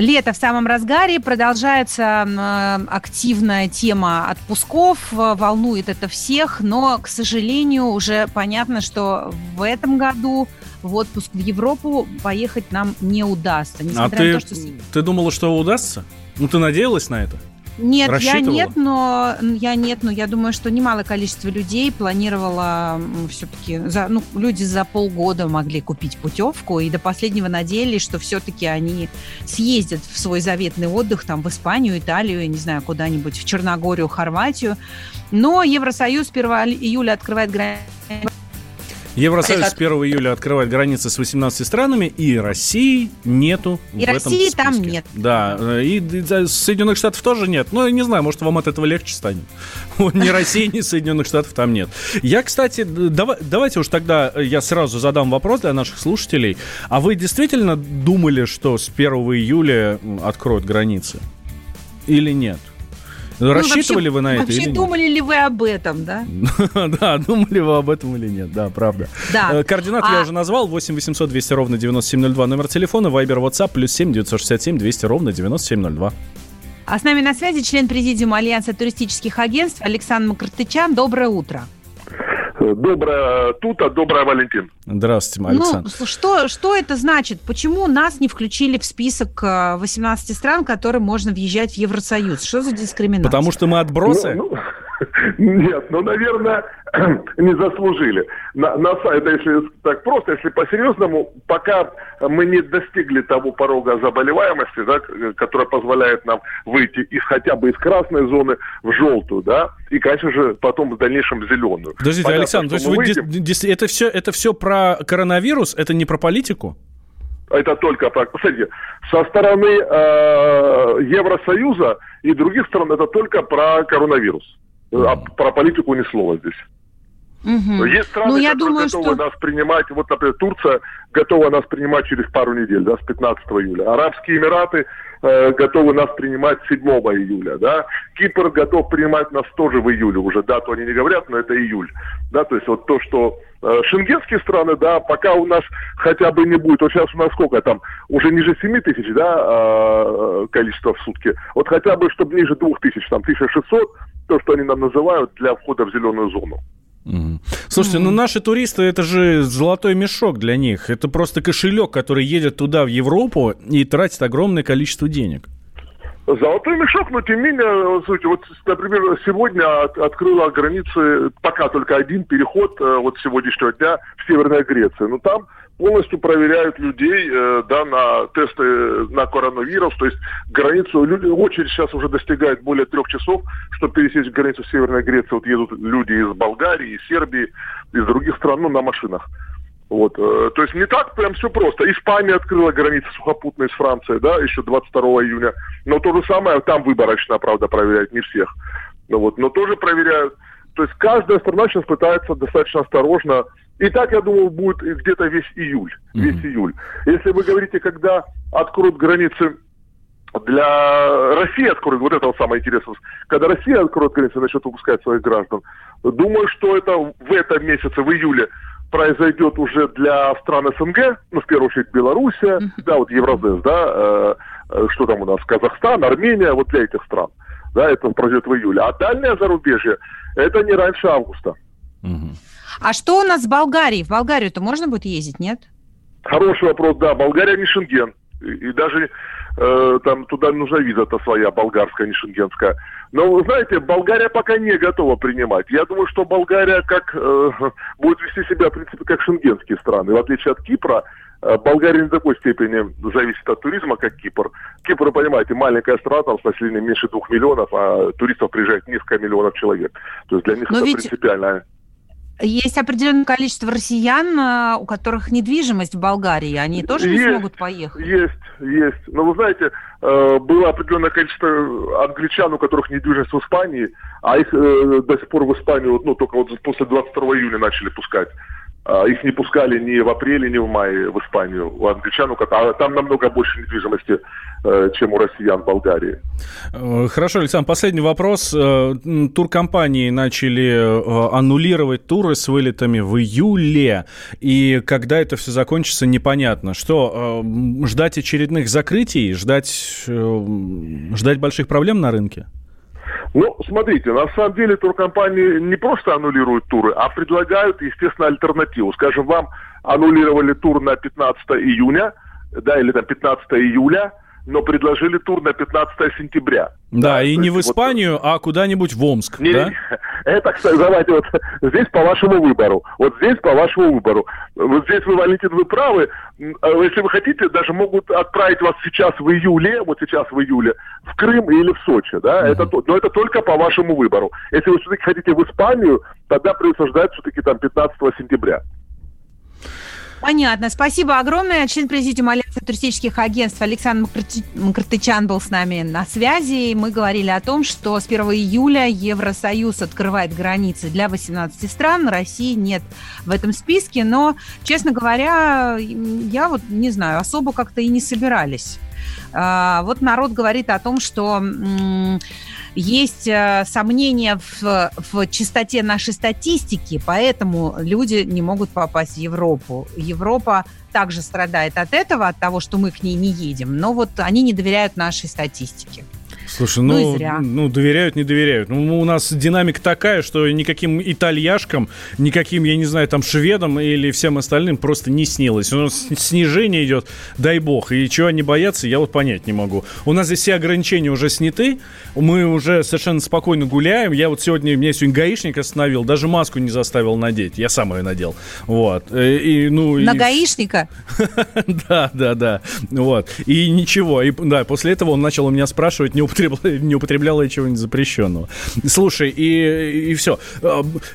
Лето в самом разгаре, продолжается э, активная тема отпусков, э, волнует это всех, но, к сожалению, уже понятно, что в этом году в отпуск в Европу поехать нам не удастся. А ты, то, что... ты думала, что удастся? Ну, ты надеялась на это? Нет, я нет, но я нет, но я думаю, что немалое количество людей планировало все-таки, за, ну, люди за полгода могли купить путевку и до последнего надеялись, что все-таки они съездят в свой заветный отдых там в Испанию, Италию, я не знаю, куда-нибудь в Черногорию, Хорватию. Но Евросоюз 1 июля открывает границы Евросоюз с 1 июля открывает границы с 18 странами, и России нету и в России этом списке. там нет. Да, и, и Соединенных Штатов тоже нет. Ну, не знаю, может, вам от этого легче станет. Ни России, ни Соединенных Штатов там нет. Я, кстати, давай, давайте уж тогда я сразу задам вопрос для наших слушателей. А вы действительно думали, что с 1 июля откроют границы? Или нет? Ну, Рассчитывали вообще, вы на это вообще или думали ли вы об этом, да? да, думали вы об этом или нет, да, правда. Да. Э, координаты а... я уже назвал, 8 800 200 ровно 9702, номер телефона, Viber, WhatsApp, плюс 7 967 200 ровно 9702. А с нами на связи член президиума Альянса туристических агентств Александр Макартычан. Доброе утро. Доброе Тута, доброе Валентин. Здравствуйте, Александр. Ну, что, что это значит? Почему нас не включили в список 18 э, стран, которым можно въезжать в Евросоюз? Что за дискриминация? Потому что мы отбросы? Ну, ну... Нет, ну, наверное, не заслужили. На, на это если так просто, если по-серьезному, пока мы не достигли того порога заболеваемости, да, которая позволяет нам выйти из хотя бы из красной зоны в желтую, да, и, конечно же, потом в дальнейшем в зеленую. Подождите, Понятно, Александр, то есть вы выйдем... это, все, это все про коронавирус, это не про политику? Это только про... Посмотрите, со стороны э, Евросоюза и других стран это только про коронавирус. А про политику ни слова здесь. Угу. Есть страны, ну, я которые думаю, готовы что... нас принимать. Вот, например, Турция готова нас принимать через пару недель, да, с 15 июля. Арабские Эмираты э, готовы нас принимать 7 июля, да. Кипр готов принимать нас тоже в июле уже. Дату они не говорят, но это июль. Да, то есть вот то, что э, шенгенские страны, да, пока у нас хотя бы не будет. Вот сейчас у нас сколько там? Уже ниже 7 тысяч, да, э, количество в сутки. Вот хотя бы, чтобы ниже 2 тысяч, там 1600, то, что они нам называют для входа в зеленую зону. Угу. Слушайте, ну наши туристы это же золотой мешок для них. Это просто кошелек, который едет туда, в Европу, и тратит огромное количество денег. Золотой мешок, но тем не менее, вот, например, сегодня от, открыла границы пока только один переход э, вот сегодняшнего дня в Северной Греции. Но там полностью проверяют людей э, да, на тесты на коронавирус. То есть границу, очередь сейчас уже достигает более трех часов, чтобы пересечь границу Северной Греции. Вот едут люди из Болгарии, из Сербии, из других стран, ну, на машинах. Вот, э, то есть не так прям все просто. Испания открыла границы сухопутные с Францией, да, еще 22 июня. Но то же самое, там выборочно, правда, проверяют, не всех. Ну, вот, но тоже проверяют. То есть каждая страна сейчас пытается достаточно осторожно. И так, я думаю, будет где-то весь июль. Mm-hmm. Весь июль. Если вы говорите, когда откроют границы для России откроют, вот это вот самое интересное, когда Россия откроет границы, начнет выпускать своих граждан, думаю, что это в этом месяце, в июле, произойдет уже для стран СНГ, ну, в первую очередь, Белоруссия, mm-hmm. да, вот Евразес, да, э, что там у нас, Казахстан, Армения, вот для этих стран, да, это произойдет в июле. А дальнее зарубежье, это не раньше августа. Mm-hmm. А что у нас с Болгарией? В Болгарию-то можно будет ездить, нет? Хороший вопрос, да. Болгария не Шенген. И, и даже э, там туда нужна виза-то своя, болгарская, не шенгенская. Но, вы знаете, Болгария пока не готова принимать. Я думаю, что Болгария как э, будет вести себя, в принципе, как шенгенские страны. В отличие от Кипра, э, Болгария не в такой степени зависит от туризма, как Кипр. Кипр, вы понимаете, маленькая страна, там с населением меньше двух миллионов, а туристов приезжает несколько миллионов человек. То есть для них Но это ведь... принципиально есть определенное количество россиян, э, у которых недвижимость в Болгарии. Они тоже есть, не смогут поехать? Есть, есть. Но вы знаете, э, было определенное количество англичан, у которых недвижимость в Испании, а их э, до сих пор в Испанию, ну, только вот после 22 июля начали пускать. А, их не пускали ни в апреле, ни в мае в Испанию. У англичан, а там намного больше недвижимости, э, чем у россиян в Болгарии. Э, хорошо, Александр, последний вопрос. Э, туркомпании начали аннулировать туры с вылетами в июле, и когда это все закончится, непонятно. Что, ждать очередных закрытий, ждать, ждать больших проблем на рынке? Ну, смотрите, на самом деле туркомпании не просто аннулируют туры, а предлагают, естественно, альтернативу. Скажем, вам аннулировали тур на 15 июня, да, или там 15 июля, но предложили тур на 15 сентября. Да, да и не в Испанию, вот, а куда-нибудь в Омск, не, да? Это, кстати, давайте вот здесь по вашему выбору. Вот здесь по вашему выбору. Вот здесь вы, Валентин, вы правы. А если вы хотите, даже могут отправить вас сейчас в июле, вот сейчас в июле, в Крым или в Сочи, да? Uh-huh. Это, но это только по вашему выбору. Если вы все-таки хотите в Испанию, тогда придется ждать все-таки там 15 сентября. Понятно. Спасибо огромное. Член президиума Альянса туристических агентств Александр Макартычан был с нами на связи. Мы говорили о том, что с 1 июля Евросоюз открывает границы для 18 стран. России нет в этом списке. Но, честно говоря, я вот не знаю, особо как-то и не собирались. А, вот народ говорит о том, что есть э, сомнения в, в чистоте нашей статистики, поэтому люди не могут попасть в Европу. Европа также страдает от этого, от того, что мы к ней не едем, но вот они не доверяют нашей статистике. Слушай, ну, ну, ну доверяют, не доверяют. Ну, у нас динамика такая, что никаким итальяшкам, никаким, я не знаю, там шведам или всем остальным просто не снилось. У нас снижение идет, дай бог. И чего они боятся, я вот понять не могу. У нас здесь все ограничения уже сняты, мы уже совершенно спокойно гуляем. Я вот сегодня, меня сегодня гаишник остановил, даже маску не заставил надеть. Я сам ее надел. Вот. Э, и, ну, На и... гаишника? Да, да, да. Вот. И ничего. И, да, после этого он начал у меня спрашивать, не употреблял, не употребляла чего-нибудь запрещенного. Слушай, и, и все.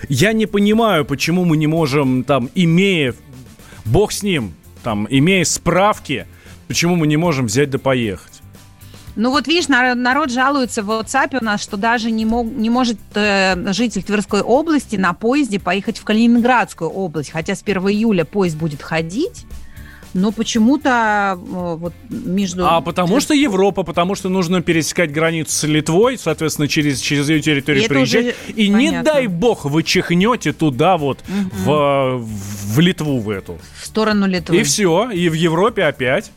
Я не понимаю, почему мы не можем, там, имея, бог с ним, там, имея справки, почему мы не можем взять да поехать. Ну вот видишь, народ, народ жалуется в WhatsApp у нас, что даже не, мог, не может э, житель Тверской области на поезде поехать в Калининградскую область, хотя с 1 июля поезд будет ходить но почему-то э, вот между... А потому что Европа, потому что нужно пересекать границу с Литвой, соответственно, через, через ее территорию и приезжать. И понятно. не дай бог вы чихнете туда вот, угу. в, в Литву в эту. В сторону Литвы. И все, и в Европе опять.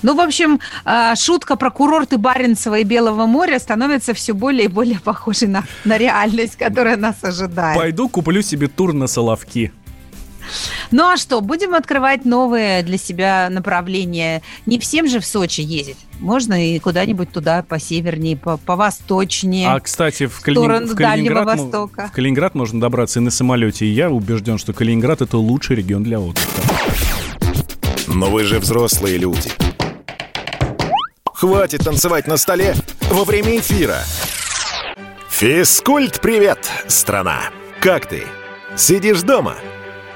Ну, в общем, э, шутка про курорты Баренцева и Белого моря становится все более и более похожей на, на реальность, которая нас ожидает. Пойду куплю себе тур на Соловки. Ну а что, будем открывать новые для себя направления. Не всем же в Сочи ездить. Можно и куда-нибудь туда, по севернее, по, по восточнее. А, кстати, в, Кали... в, Калининград, Востока. в Калининград можно добраться и на самолете. И я убежден, что Калининград – это лучший регион для отдыха. Но вы же взрослые люди. Хватит танцевать на столе во время эфира. Физкульт-привет, страна! Как ты? Сидишь дома?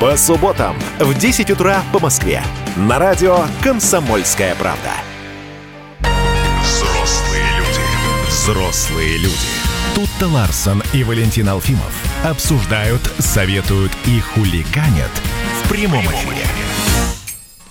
по субботам в 10 утра по Москве. На радио «Комсомольская правда». Взрослые люди. Взрослые люди. Тут-то Ларсон и Валентин Алфимов обсуждают, советуют и хулиганят в прямом эфире.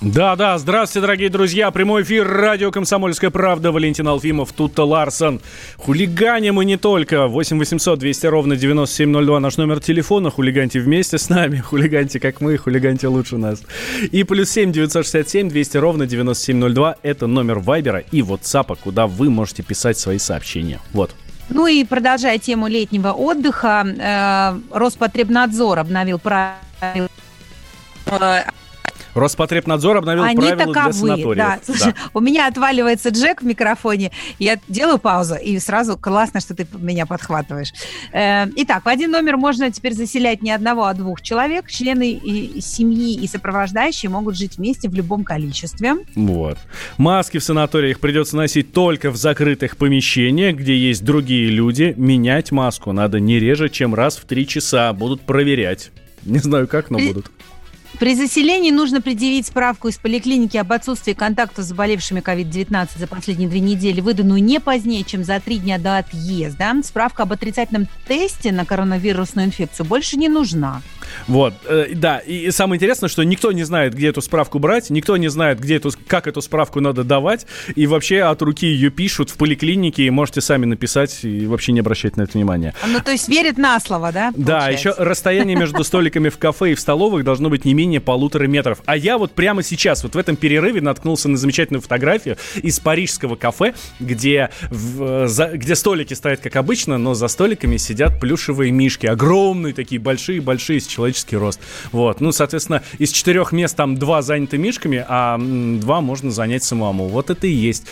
Да, да, здравствуйте, дорогие друзья. Прямой эфир радио «Комсомольская правда». Валентин Алфимов, тут-то Ларсон. Хулиганим и не только. 8 800 200 ровно 9702 наш номер телефона. Хулиганьте вместе с нами. Хулиганьте как мы, хулиганьте лучше нас. И плюс 7 967 200 ровно 9702. Это номер Вайбера и WhatsApp, куда вы можете писать свои сообщения. Вот. Ну и продолжая тему летнего отдыха, э, Роспотребнадзор обновил правила Роспотребнадзор обновил Они правила таковы, для санаториев. Да. Слушай, да. у меня отваливается Джек в микрофоне, я делаю паузу, и сразу классно, что ты меня подхватываешь. Э, итак, в один номер можно теперь заселять не одного, а двух человек. Члены семьи и сопровождающие могут жить вместе в любом количестве. Вот. Маски в санаториях придется носить только в закрытых помещениях, где есть другие люди. Менять маску надо не реже, чем раз в три часа. Будут проверять. Не знаю как, но будут. При заселении нужно предъявить справку из поликлиники об отсутствии контакта с заболевшими COVID-19 за последние две недели, выданную не позднее, чем за три дня до отъезда. Справка об отрицательном тесте на коронавирусную инфекцию больше не нужна. Вот, э, да, и самое интересное, что никто не знает, где эту справку брать, никто не знает, где эту, как эту справку надо давать, и вообще от руки ее пишут в поликлинике, и можете сами написать и вообще не обращать на это внимания. Ну, то есть верят на слово, да? Да, еще расстояние между столиками в кафе и в столовых должно быть не менее полутора метров. А я вот прямо сейчас, вот в этом перерыве наткнулся на замечательную фотографию из парижского кафе, где, в, за, где столики стоят как обычно, но за столиками сидят плюшевые мишки, огромные такие, большие-большие, с человеческий рост. Вот, ну, соответственно, из четырех мест там два заняты мишками, а два можно занять самому. Вот это и есть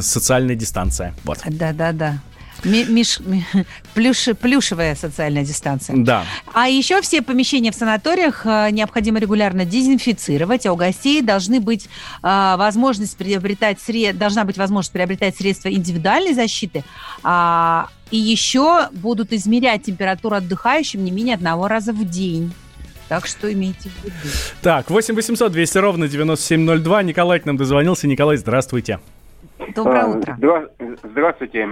социальная дистанция. Вот. Да-да-да. Миш, плюш, плюшевая социальная дистанция. Да. А еще все помещения в санаториях э, необходимо регулярно дезинфицировать, а у гостей должны быть а, возможность приобретать сред... должна быть возможность приобретать средства индивидуальной защиты, а, и еще будут измерять температуру отдыхающим не менее одного раза в день. Так что имейте в виду. Так, 8 800 200 ровно 9702. Николай к нам дозвонился. Николай, здравствуйте. Доброе а, утро. Здравствуйте.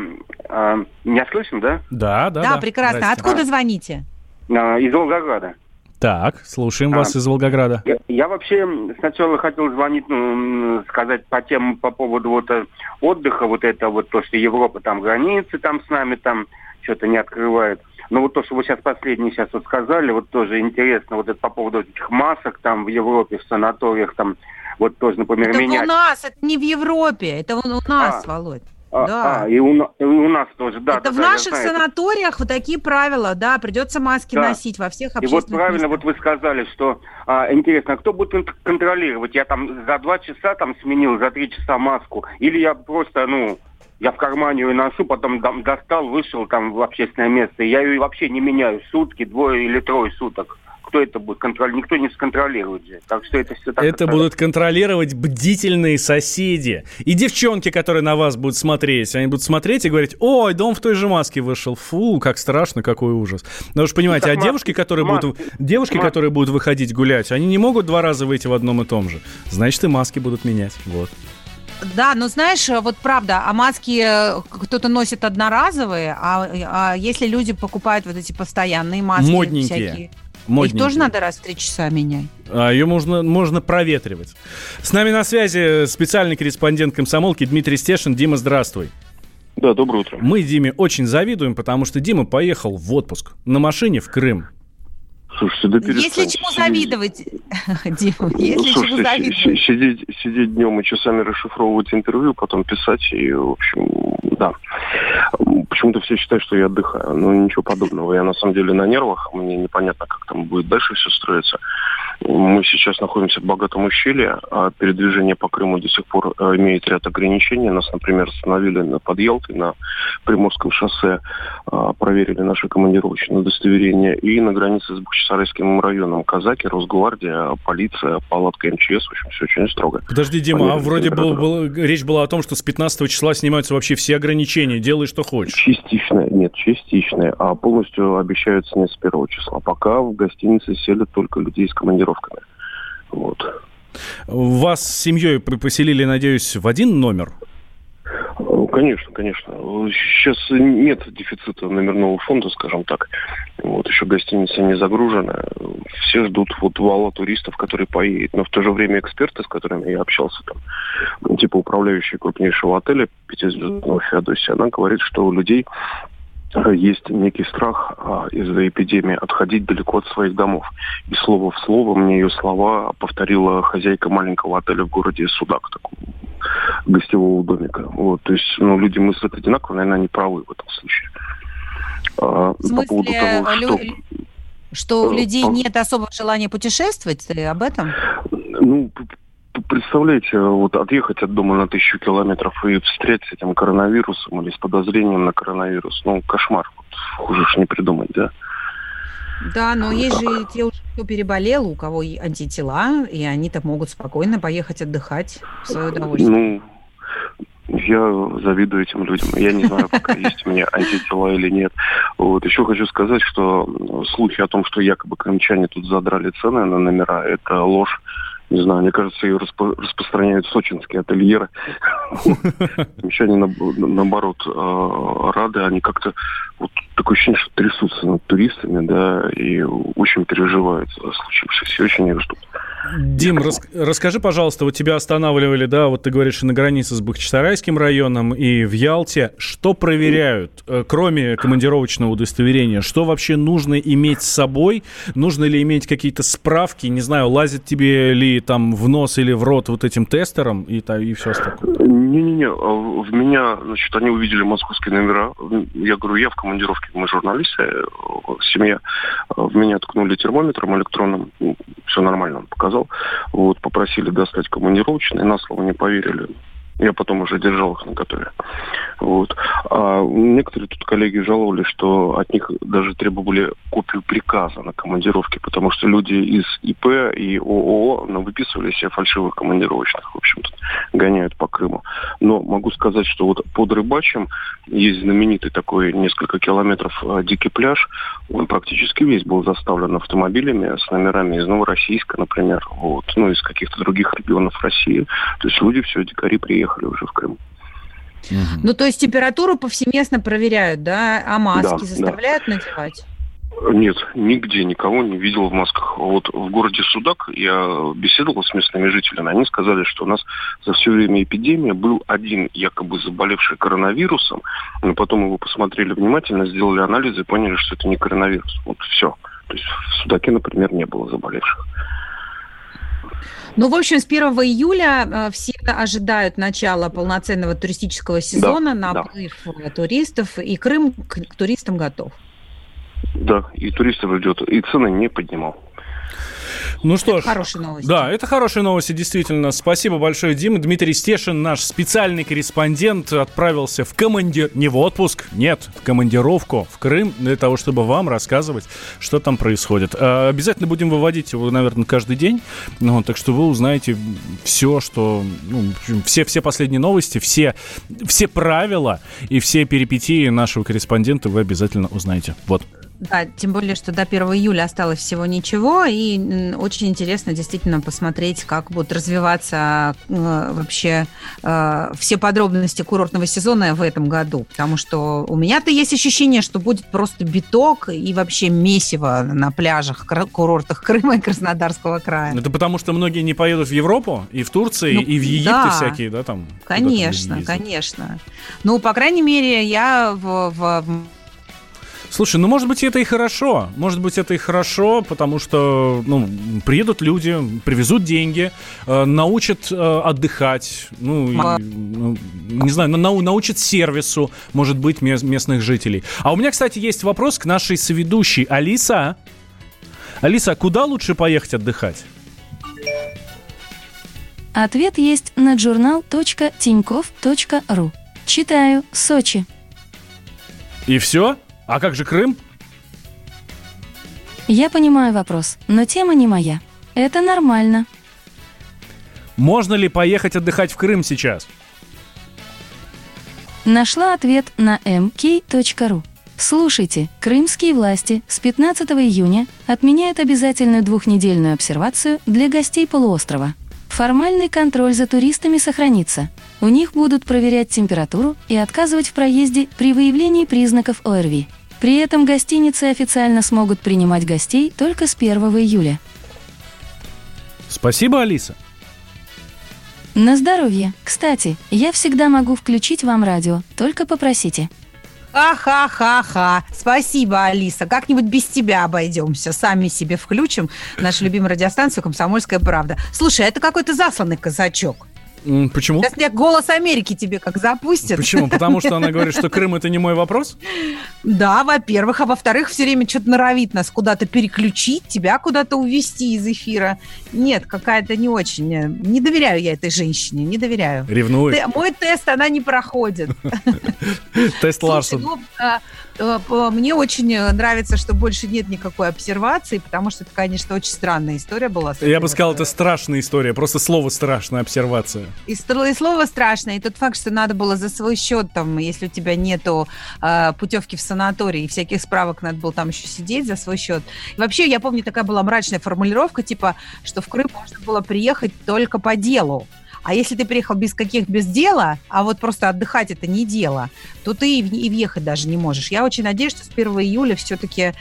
А, меня слышно, да? Да, да. Да, да. прекрасно. Здрасте. Откуда звоните? А, из Волгограда. Так, слушаем а, вас из Волгограда. Я, я вообще сначала хотел звонить, ну, сказать по тему, по поводу вот э, отдыха, вот это вот то, что Европа там границы там с нами там что-то не открывает. Но вот то, что вы сейчас последнее сейчас вот сказали, вот тоже интересно, вот это по поводу этих масок там в Европе, в санаториях там, вот тоже, например, это менять. у нас, это не в Европе, это у нас, а, Володь. А, да. а и, у, и у нас тоже, да. Это да, в наших санаториях вот такие правила, да, придется маски да. носить во всех общественных И вот правильно местах. вот вы сказали, что а, интересно, а кто будет контролировать? Я там за два часа там сменил, за три часа маску, или я просто, ну, я в кармане ее ношу, потом достал, вышел там в общественное место, и я ее вообще не меняю сутки, двое или трое суток кто это будет контролировать? Никто не сконтролирует же. Так что это все так. Это будут контролировать бдительные соседи. И девчонки, которые на вас будут смотреть. Они будут смотреть и говорить, ой, дом в той же маске вышел. Фу, как страшно, какой ужас. Но вы же понимаете, а девушки, которые будут, девушки, которые будут выходить гулять, они не могут два раза выйти в одном и том же. Значит, и маски будут менять. Вот. Да, но знаешь, вот правда, а маски э, кто-то носит одноразовые, а, а если люди покупают вот эти постоянные маски Модненькие. всякие, Модненькие. Их тоже надо раз в три часа менять. А ее можно, можно проветривать. С нами на связи специальный корреспондент комсомолки Дмитрий Стешин. Дима, здравствуй. Да, доброе утро. Мы Диме очень завидуем, потому что Дима поехал в отпуск на машине в Крым. Слушайте, да Если чему завидовать, Дима, если ну, чему завидовать. Сидеть, сидеть днем и часами расшифровывать интервью, потом писать, и, в общем, да. Почему-то все считают, что я отдыхаю. Но ничего подобного. Я на самом деле на нервах. Мне непонятно, как там будет дальше все строиться. Мы сейчас находимся в богатом ущелье, а передвижение по Крыму до сих пор э, имеет ряд ограничений. Нас, например, остановили на под Ялтой, на Приморском шоссе, а, проверили наши командировочные удостоверения. И на границе с Бахчисарайским районом казаки, Росгвардия, полиция, палатка МЧС. В общем, все очень строго. Подожди, Дима, а вроде был, был, речь была о том, что с 15 числа снимаются вообще все ограничения. Делай, что хочешь. Частичное, нет, частичное. А полностью обещаются не с первого числа. Пока в гостинице селят только людей с командировками. Вот. Вас с семьей поселили, надеюсь, в один номер? Конечно, конечно. Сейчас нет дефицита номерного фонда, скажем так. Вот еще гостиница не загружена. Все ждут вот вала туристов, которые поедут. Но в то же время эксперты, с которыми я общался, там, типа управляющий крупнейшего отеля пятизвездного Феодосия, она говорит, что у людей есть некий страх а, из-за эпидемии отходить далеко от своих домов. И слово в слово мне ее слова повторила хозяйка маленького отеля в городе Судак, такого гостевого домика. Вот, то есть, ну, люди мыслят одинаково, наверное, они правы в этом случае. А, в смысле, по поводу того, что... Что у людей нет особого желания путешествовать? Ты об этом? Ну, представляете, вот отъехать от дома на тысячу километров и встрять с этим коронавирусом или с подозрением на коронавирус, ну, кошмар. Вот, хуже ж не придумать, да? Да, но ну, есть же те, кто переболел, у кого антитела, и они-то могут спокойно поехать отдыхать в свое удовольствие. Ну, я завидую этим людям. Я не знаю, пока есть у меня антитела или нет. Вот. Еще хочу сказать, что слухи о том, что якобы крымчане тут задрали цены на номера, это ложь не знаю, мне кажется, ее распо- распространяют сочинские ательеры. Они, наоборот, э, рады, они как-то вот такое ощущение, что трясутся над туристами, да, и очень переживают за случившееся, очень их ждут. Дим, рас, расскажи, пожалуйста, вот тебя останавливали, да, вот ты говоришь, на границе с Бахчисарайским районом и в Ялте. Что проверяют, э, кроме командировочного удостоверения? Что вообще нужно иметь с собой? Нужно ли иметь какие-то справки? Не знаю, лазят тебе ли там в нос или в рот вот этим тестером и, и все остальное? Не-не-не, а в меня, значит, они увидели московские номера. Я говорю, я в командировке, мы журналисты, э, семья. В меня ткнули термометром электронным, ну, все нормально, показал сказал. Вот, попросили достать командировочные, на слово не поверили. Я потом уже держал их на готове. Вот. А некоторые тут коллеги жаловались, что от них даже требовали копию приказа на командировке, потому что люди из ИП и ООО ну, выписывали себе фальшивых командировочных, в общем-то, гоняют по Крыму. Но могу сказать, что вот под Рыбачем есть знаменитый такой несколько километров а, дикий пляж. Он практически весь был заставлен автомобилями с номерами из Новороссийска, например, вот, ну, из каких-то других регионов России. То есть люди все, дикари приехали уже в Крым. Ну, то есть температуру повсеместно проверяют, да? А маски да, заставляют да. надевать? Нет, нигде никого не видел в масках. Вот в городе Судак я беседовал с местными жителями. Они сказали, что у нас за все время эпидемии был один якобы заболевший коронавирусом, но потом его посмотрели внимательно, сделали анализы и поняли, что это не коронавирус. Вот все. То есть в Судаке, например, не было заболевших. Ну, в общем, с 1 июля э, все ожидают начала полноценного туристического сезона, да, наплыв да. туристов, и Крым к туристам готов. Да, и туристов ждет, и цены не поднимал. Ну что ж. Хорошие новости. Да, это хорошие новости, действительно. Спасибо большое, Дима. Дмитрий Стешин, наш специальный корреспондент, отправился в командир... Не в отпуск, нет, в командировку в Крым для того, чтобы вам рассказывать, что там происходит. А, обязательно будем выводить его, наверное, каждый день. Ну, так что вы узнаете все, что... Ну, все, все последние новости, все, все правила и все перипетии нашего корреспондента вы обязательно узнаете. Вот. Да, тем более, что до 1 июля осталось всего ничего, и очень интересно действительно посмотреть, как будут развиваться э, вообще э, все подробности курортного сезона в этом году, потому что у меня-то есть ощущение, что будет просто биток и вообще месиво на пляжах, курортах Крыма и Краснодарского края. Это потому, что многие не поедут в Европу, и в Турции, ну, и в Египте да, всякие, да, там? Конечно, конечно. Ну, по крайней мере, я в, в Слушай, ну может быть это и хорошо. Может быть это и хорошо, потому что ну, приедут люди, привезут деньги, э, научат э, отдыхать, ну, и, ну не знаю, нау, научат сервису, может быть, местных жителей. А у меня, кстати, есть вопрос к нашей соведущей. Алиса, Алиса, куда лучше поехать отдыхать? Ответ есть на journal.tinьков.ру. Читаю. Сочи. И все? А как же Крым? Я понимаю вопрос, но тема не моя. Это нормально. Можно ли поехать отдыхать в Крым сейчас? Нашла ответ на mk.ru. Слушайте, крымские власти с 15 июня отменяют обязательную двухнедельную обсервацию для гостей полуострова. Формальный контроль за туристами сохранится. У них будут проверять температуру и отказывать в проезде при выявлении признаков ОРВИ. При этом гостиницы официально смогут принимать гостей только с 1 июля. Спасибо, Алиса. На здоровье. Кстати, я всегда могу включить вам радио, только попросите. Ха-ха-ха-ха. Спасибо, Алиса. Как-нибудь без тебя обойдемся. Сами себе включим нашу любимую радиостанцию «Комсомольская правда». Слушай, а это какой-то засланный казачок. Почему? Сейчас мне голос Америки тебе как запустят. Почему? Потому что она говорит, что Крым это не мой вопрос? Да, во-первых. А во-вторых, все время что-то норовит нас куда-то переключить, тебя куда-то увести из эфира. Нет, какая-то не очень. Не доверяю я этой женщине, не доверяю. Ревнует? Мой тест она не проходит. Тест Ларсон. Э, мне очень нравится, что больше нет никакой обсервации, потому что это, конечно, очень странная история была. Я бы сказал, это страшная история, просто слово страшная обсервация. И, и слово страшное, и тот факт, что надо было за свой счет, там, если у тебя нету э, путевки в санаторий и всяких справок, надо было там еще сидеть за свой счет. И вообще, я помню, такая была мрачная формулировка, типа, что в Крым можно было приехать только по делу. А если ты приехал без каких без дела, а вот просто отдыхать это не дело, то ты и въехать даже не можешь. Я очень надеюсь, что с 1 июля все-таки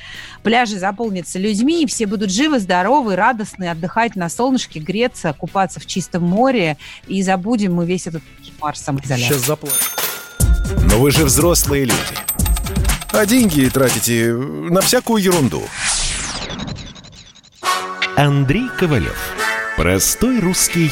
пляжи заполнятся людьми, и все будут живы, здоровы, радостны, отдыхать на солнышке, греться, купаться в чистом море, и забудем мы весь этот кошмар самоизоляции. Сейчас заплачу. Но вы же взрослые люди. А деньги тратите на всякую ерунду. Андрей Ковалев. Простой русский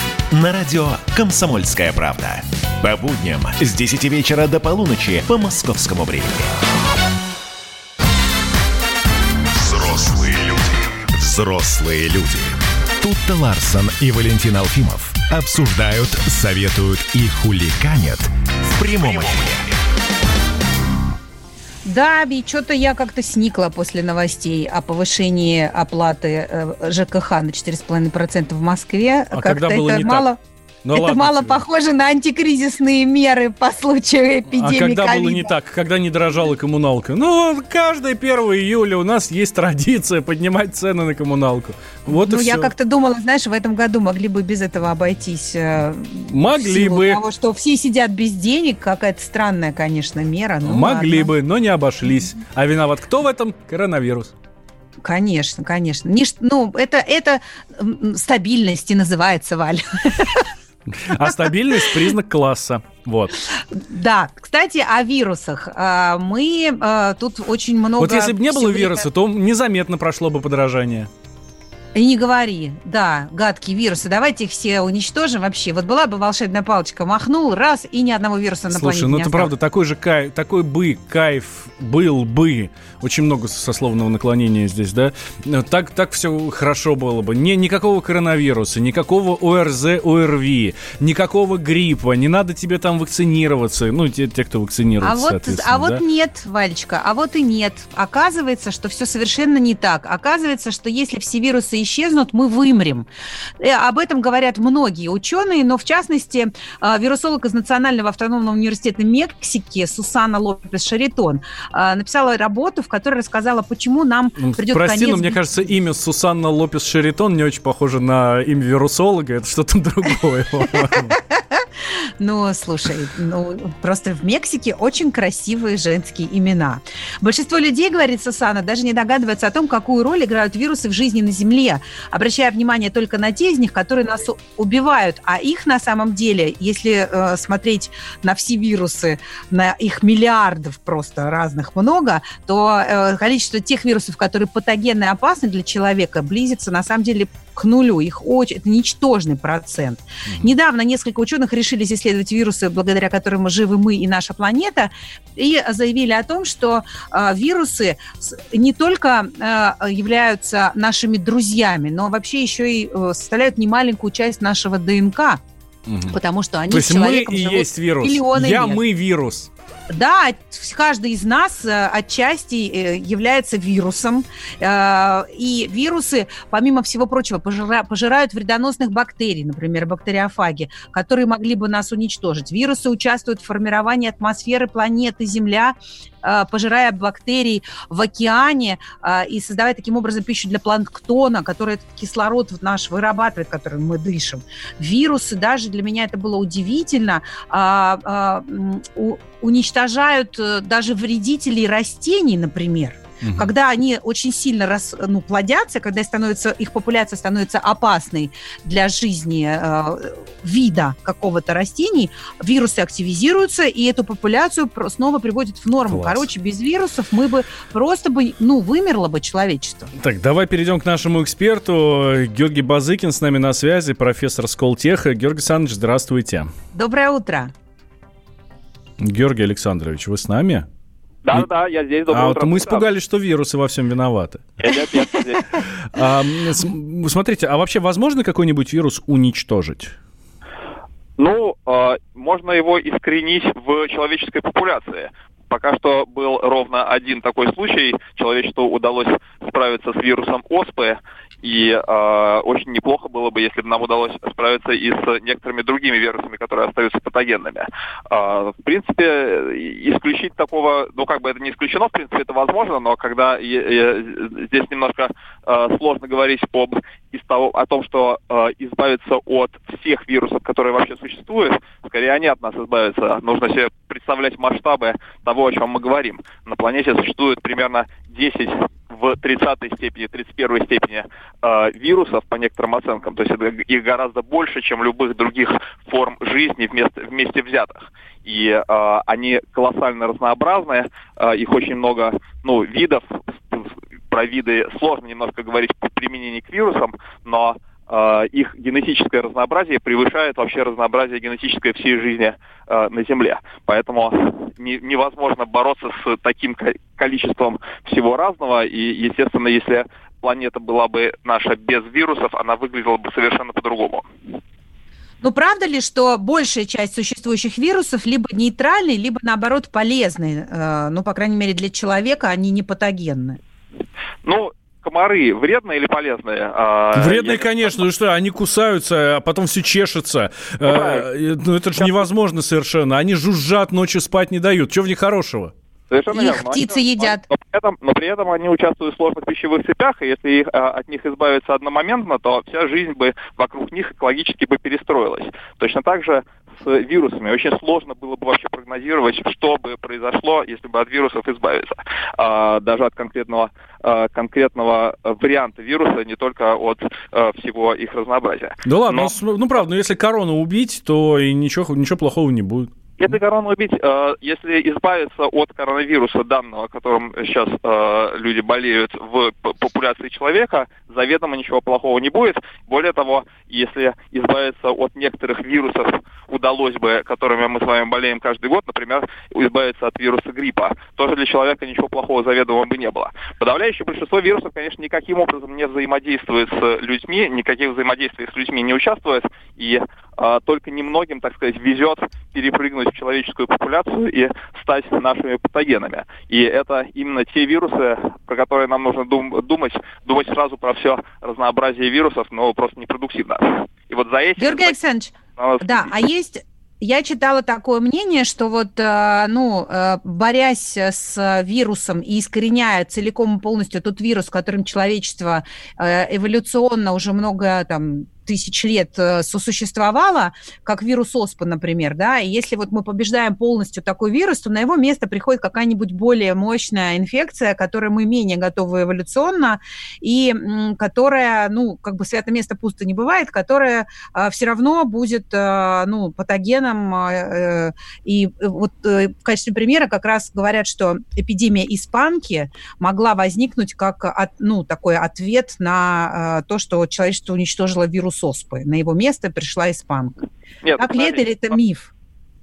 На радио «Комсомольская правда». По будням с 10 вечера до полуночи по московскому времени. Взрослые люди. Взрослые люди. Тут-то Ларсон и Валентин Алфимов обсуждают, советуют и хуликанят в прямом эфире. Да, и что-то я как-то сникла после новостей о повышении оплаты э, ЖКХ на 4,5% в Москве. А когда было это мало... так? Ну, это мало тебе. похоже на антикризисные меры по случаю эпидемии А когда COVID. было не так? Когда не дорожала коммуналка? Ну, каждое 1 июля у нас есть традиция поднимать цены на коммуналку. Вот ну, и я как-то думала, знаешь, в этом году могли бы без этого обойтись. Э, могли бы. того, что все сидят без денег, какая-то странная, конечно, мера. Ну, могли ладно. бы, но не обошлись. А виноват кто в этом? Коронавирус. Конечно, конечно. Не, ну, это, это стабильность и называется, Валь. А стабильность признак класса. Вот. Да, кстати, о вирусах. А, мы а, тут очень много... Вот если бы не было вируса, то незаметно прошло бы подражание. И не говори, да, гадкие вирусы, давайте их все уничтожим вообще. Вот была бы волшебная палочка, махнул, раз, и ни одного вируса на Слушай, планете ну не это осталось. правда, такой же кайф, такой бы кайф был бы. Очень много сословного наклонения здесь, да? Так, так все хорошо было бы. Не, никакого коронавируса, никакого ОРЗ, ОРВИ, никакого гриппа, не надо тебе там вакцинироваться. Ну, те, те кто вакцинируется, А вот, а вот да? нет, Валечка, а вот и нет. Оказывается, что все совершенно не так. Оказывается, что если все вирусы исчезнут, мы вымрем. Э, Об этом говорят многие ученые, но в частности э, вирусолог из Национального автономного университета Мексики Сусана Лопес Шаритон э, написала работу, в которой рассказала, почему нам Ну, придет Прости, конец. но мне кажется, имя Сусанна Лопес Шеритон не очень похоже на имя вирусолога. Это что-то другое. Ну, слушай, ну, просто в Мексике очень красивые женские имена. Большинство людей, говорит Сусана, даже не догадываются о том, какую роль играют вирусы в жизни на Земле, обращая внимание только на те из них, которые нас убивают. А их на самом деле, если э, смотреть на все вирусы, на их миллиардов просто разных много, то э, количество тех вирусов, которые патогенны и опасны для человека, близится на самом деле к нулю. Их очень, это ничтожный процент. Недавно несколько ученых решились исследовать вирусы, благодаря которым живы мы и наша планета, и заявили о том, что э, вирусы не только э, являются нашими друзьями, но вообще еще и э, составляют немаленькую часть нашего ДНК, Мгм. потому что они То с есть мы человеком и живут есть вирус. Я, лет. мы вирус. Да, каждый из нас э, отчасти э, является вирусом. Э, И вирусы, помимо всего прочего, пожира- пожирают вредоносных бактерий, например, бактериофаги, которые могли бы нас уничтожить. Вирусы участвуют в формировании атмосферы планеты Земля пожирая бактерий в океане и создавая таким образом пищу для планктона, который этот кислород наш вырабатывает, которым мы дышим. Вирусы, даже для меня это было удивительно, уничтожают даже вредителей растений, например. Угу. Когда они очень сильно рас, ну, плодятся, когда становится, их популяция становится опасной для жизни э, вида какого-то растений, вирусы активизируются, и эту популяцию снова приводят в норму. Класс. Короче, без вирусов мы бы просто бы, ну, вымерло бы человечество. Так, давай перейдем к нашему эксперту. Георгий Базыкин с нами на связи, профессор Сколтеха. Георгий Александрович, здравствуйте. Доброе утро. Георгий Александрович, вы с нами? Да, да, я здесь. Доброе а утро. вот мы испугались, что вирусы во всем виноваты. Нет, нет, нет. А, смотрите, а вообще возможно какой-нибудь вирус уничтожить? Ну, э, можно его искоренить в человеческой популяции. Пока что был ровно один такой случай. Человечеству удалось справиться с вирусом оспы, и э, очень неплохо было бы, если бы нам удалось справиться и с некоторыми другими вирусами, которые остаются патогенными. Э, в принципе, исключить такого, ну как бы это не исключено, в принципе это возможно, но когда э, э, здесь немножко э, сложно говорить об из того, о том, что э, избавиться от всех вирусов, которые вообще существуют, скорее они от нас избавятся. Нужно себе представлять масштабы того, о чем мы говорим. На планете существует примерно 10 в 30 степени, 31 степени э, вирусов, по некоторым оценкам. То есть это их гораздо больше, чем любых других форм жизни вместе, вместе взятых. И э, они колоссально разнообразные, э, их очень много ну, видов. Про виды сложно немножко говорить по применению к вирусам, но э, их генетическое разнообразие превышает вообще разнообразие генетическое всей жизни э, на Земле. Поэтому не, невозможно бороться с таким количеством всего разного. И, естественно, если планета была бы наша без вирусов, она выглядела бы совершенно по-другому. Ну, правда ли, что большая часть существующих вирусов либо нейтральные, либо, наоборот, полезные? Э, ну, по крайней мере, для человека они не патогенны. Ну, комары вредные или полезные? А, вредные, я... конечно, ну что, они кусаются, а потом все чешется. Ну, а, ну это же невозможно совершенно. Они жужжат, ночью спать не дают. Чего в них хорошего? Совершенно их верно. птицы они, едят. Но, но, при этом, но при этом они участвуют в сложных пищевых цепях, и если их, а, от них избавиться одномоментно, то вся жизнь бы вокруг них экологически бы перестроилась. Точно так же с вирусами. Очень сложно было бы вообще прогнозировать, что бы произошло, если бы от вирусов избавиться. А, даже от конкретного, а, конкретного варианта вируса, не только от а, всего их разнообразия. Да ладно, но... ну, ну правда, но если корону убить, то и ничего, ничего плохого не будет. Если корону убить, э, если избавиться от коронавируса данного, которым сейчас э, люди болеют в популяции человека, заведомо ничего плохого не будет. Более того, если избавиться от некоторых вирусов удалось бы, которыми мы с вами болеем каждый год, например, избавиться от вируса гриппа, тоже для человека ничего плохого заведомо бы не было. Подавляющее большинство вирусов, конечно, никаким образом не взаимодействует с людьми, никаких взаимодействий с людьми не участвует, и а, только немногим, так сказать, везет перепрыгнуть в человеческую популяцию и стать нашими патогенами. И это именно те вирусы, про которые нам нужно дум- думать, думать сразу про все разнообразие вирусов, но просто непродуктивно. И вот за этим... Георгий Александрович, да, а есть я читала такое мнение, что вот, э, ну, э, борясь с вирусом и искореняя целиком и полностью тот вирус, которым человечество э, эволюционно уже много там тысяч лет э, сосуществовала, как вирус оспы, например, да, и если вот мы побеждаем полностью такой вирус, то на его место приходит какая-нибудь более мощная инфекция, которой мы менее готовы эволюционно, и которая, ну, как бы святое место пусто не бывает, которая а, все равно будет, а, ну, патогеном, и вот в качестве примера как раз говорят, что эпидемия испанки могла возникнуть как, от, ну, такой ответ на то, что человечество уничтожило вирус вирус оспы. На его место пришла испанка. Нет, так ли это или это миф?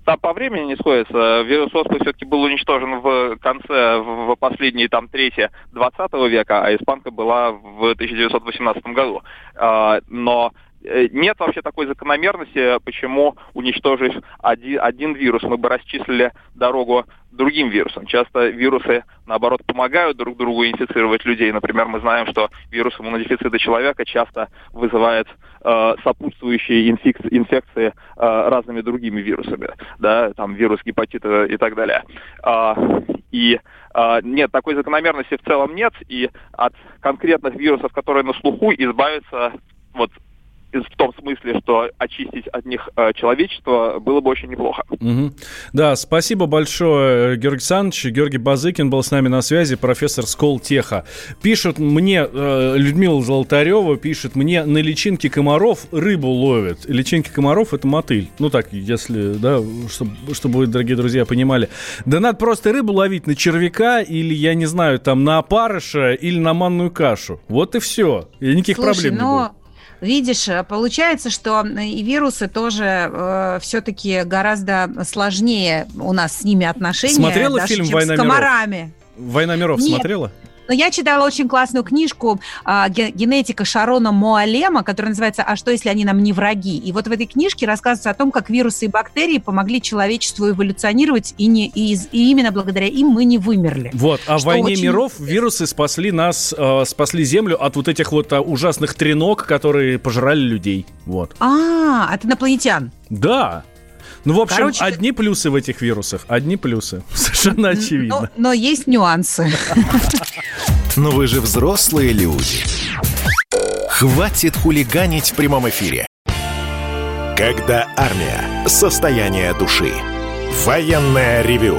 там по времени не сходится. Вирус оспы все-таки был уничтожен в конце, в последние там трети 20 века, а испанка была в 1918 году. А, но нет вообще такой закономерности, почему, уничтожив один, один вирус, мы бы расчислили дорогу другим вирусам. Часто вирусы, наоборот, помогают друг другу инфицировать людей. Например, мы знаем, что вирус иммунодефицита человека часто вызывает э, сопутствующие инфекции, инфекции э, разными другими вирусами, да, там вирус гепатита и так далее. Э, И э, нет, такой закономерности в целом нет, и от конкретных вирусов, которые на слуху, избавиться вот в том смысле, что очистить от них э, человечество было бы очень неплохо. Угу. Да, спасибо большое, Георгий Александрович. Георгий Базыкин был с нами на связи, профессор Сколтеха. Пишет мне, э, Людмила Золотарева пишет, мне на личинке комаров рыбу ловят. Личинки комаров это мотыль. Ну так, если, да, чтобы, чтобы вы, дорогие друзья, понимали. Да надо просто рыбу ловить на червяка или, я не знаю, там на опарыша или на манную кашу. Вот и все. И никаких Слушай, проблем но... не будет. Видишь, э, получается, что и вирусы тоже э, все-таки гораздо сложнее у нас с ними отношения. Смотрела даже, фильм «Война с комарами. миров»? «Война миров» Нет. смотрела? Но я читала очень классную книжку а, генетика Шарона Муалема, которая называется «А что, если они нам не враги?». И вот в этой книжке рассказывается о том, как вирусы и бактерии помогли человечеству эволюционировать, и, не, и, и именно благодаря им мы не вымерли. Вот, а в «Войне миров» вирусы спасли нас, э, спасли Землю от вот этих вот а, ужасных треног, которые пожирали людей. Вот. А, от инопланетян. Да. Ну, в общем, Короче, одни плюсы в этих вирусах, одни плюсы. Совершенно очевидно. Но, но есть нюансы. Но вы же взрослые люди. Хватит хулиганить в прямом эфире. Когда армия. Состояние души. Военное ревю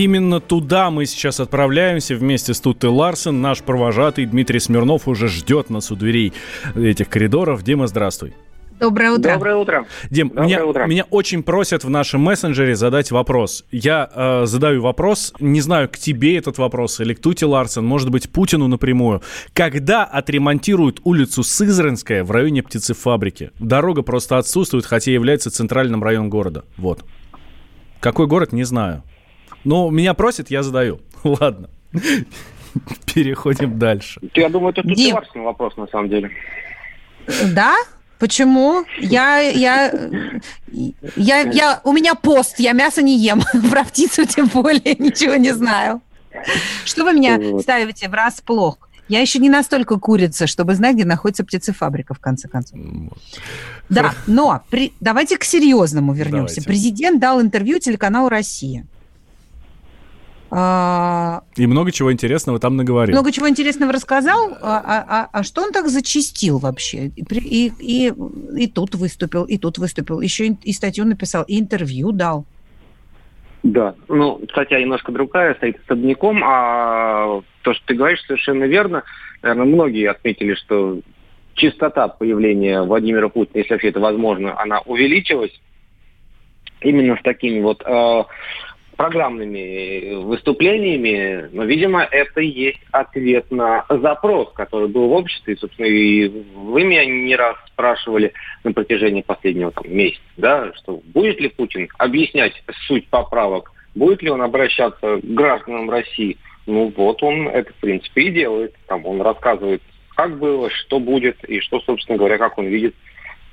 Именно туда мы сейчас отправляемся вместе с Туттой Ларсен. Наш провожатый Дмитрий Смирнов уже ждет нас у дверей этих коридоров. Дима, здравствуй. Доброе утро. Доброе утро. Дим, Доброе меня, утро. меня очень просят в нашем мессенджере задать вопрос. Я э, задаю вопрос, не знаю, к тебе этот вопрос или к Тути Ларсен, может быть, Путину напрямую. Когда отремонтируют улицу Сызранская в районе птицефабрики? Дорога просто отсутствует, хотя является центральным районом города. Вот. Какой город, не знаю. Но меня просят, я задаю. Ладно. Переходим дальше. Я думаю, это тут Дим. вопрос, на самом деле. Да? Почему? Я, я, я, я, у меня пост, я мясо не ем, про птицу тем более ничего не знаю. Что вы меня ставите в расплох? Я еще не настолько курица, чтобы знать, где находится птицефабрика, в конце концов. Да, но при, давайте к серьезному вернемся. Давайте. Президент дал интервью телеканалу «Россия». А, и много чего интересного там наговорил. Много чего интересного рассказал. А, а, а, а что он так зачистил вообще? И, и, и, и тут выступил, и тут выступил. Еще и, и статью написал, и интервью дал. Да, ну, статья немножко другая, стоит особняком, а то, что ты говоришь, совершенно верно. Наверное, многие отметили, что частота появления Владимира Путина, если вообще это возможно, она увеличилась именно с такими вот э, программными выступлениями, но, видимо, это и есть ответ на запрос, который был в обществе. И, собственно, и вы меня не раз спрашивали на протяжении последнего там, месяца, да, что будет ли Путин объяснять суть поправок, будет ли он обращаться к гражданам России. Ну вот он это, в принципе, и делает. Там он рассказывает, как было, что будет, и что, собственно говоря, как он видит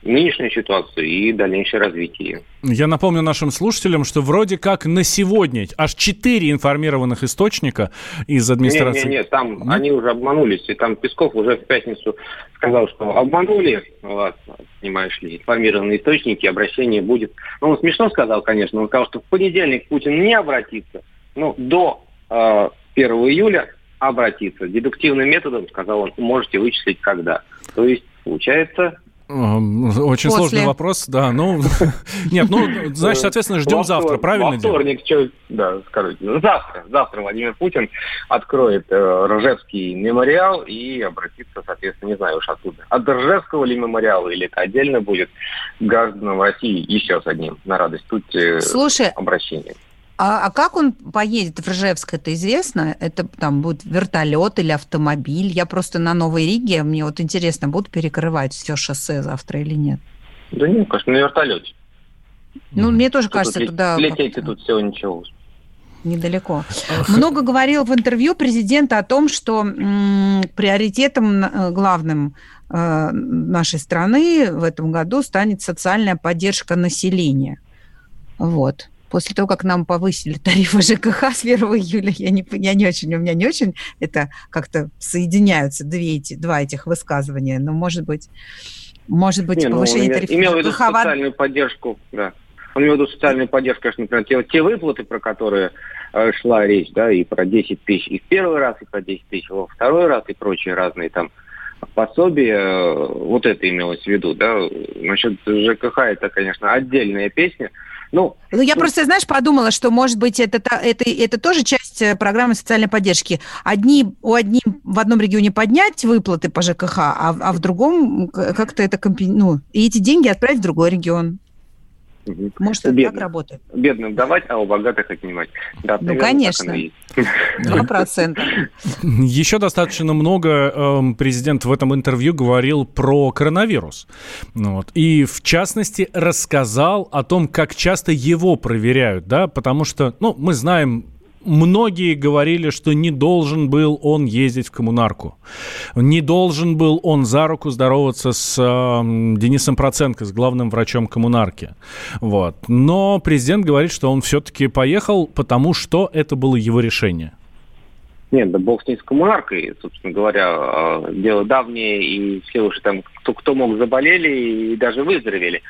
нынешнюю ситуацию и дальнейшее развитие. Я напомню нашим слушателям, что вроде как на сегодня аж четыре информированных источника из администрации... Нет, нет, нет там нет? они уже обманулись, и там Песков уже в пятницу сказал, что обманули, вот, понимаешь ли, информированные источники, обращение будет. Ну, он смешно сказал, конечно, он сказал, что в понедельник Путин не обратится, но до э, 1 июля обратиться. Дедуктивным методом, сказал он, можете вычислить когда. То есть, получается, Очень После. сложный вопрос, да. Ну, нет, ну, значит, соответственно, ждем завтра, правильно? Во вторник, что, да, скажите. Завтра, завтра Владимир Путин откроет э, Ржевский мемориал и обратится, соответственно, не знаю уж откуда. От Ржевского ли мемориала или это отдельно будет гражданам России еще с одним на радость тут э, Слушай, обращением. А, а как он поедет в Ржевск, это известно? Это там будет вертолет или автомобиль? Я просто на Новой Риге, мне вот интересно, будут перекрывать все шоссе завтра или нет? Да нет, конечно, на вертолете. Ну, мне тоже Что кажется, тут туда... Лететь тут всего ничего. Недалеко. Много говорил в интервью президента о том, что м, приоритетом э, главным э, нашей страны в этом году станет социальная поддержка населения. Вот после того, как нам повысили тарифы ЖКХ с 1 июля, я не, я не очень, у меня не очень это как-то соединяются две эти, два этих высказывания, но может быть, может быть, не, ну, повышение ну, тарифов имел в виду социальную поддержку, да. Он имел в виду социальную поддержку, конечно, например, те, те выплаты, про которые э, шла речь, да, и про 10 тысяч и в первый раз, и про 10 тысяч во второй раз, и прочие разные там пособия, э, вот это имелось в виду, да. Насчет ЖКХ это, конечно, отдельная песня, ну, ну, я ну, просто, знаешь, подумала, что, может быть, это, это, это тоже часть э, программы социальной поддержки. Одни, у одних в одном регионе поднять выплаты по ЖКХ, а, а в другом как-то это компенсировать. Ну, и эти деньги отправить в другой регион. Может, это бедным, так работает? Бедным давать, а у богатых отнимать. Да, ну, конечно. Два процента. Еще достаточно много э, президент в этом интервью говорил про коронавирус. Вот. И, в частности, рассказал о том, как часто его проверяют, да, потому что, ну, мы знаем многие говорили, что не должен был он ездить в коммунарку. Не должен был он за руку здороваться с э, Денисом Проценко, с главным врачом коммунарки. Вот. Но президент говорит, что он все-таки поехал, потому что это было его решение. Нет, да бог с ней с коммунаркой, собственно говоря, а, дело давнее, и все уже там, кто, кто мог, заболели и даже выздоровели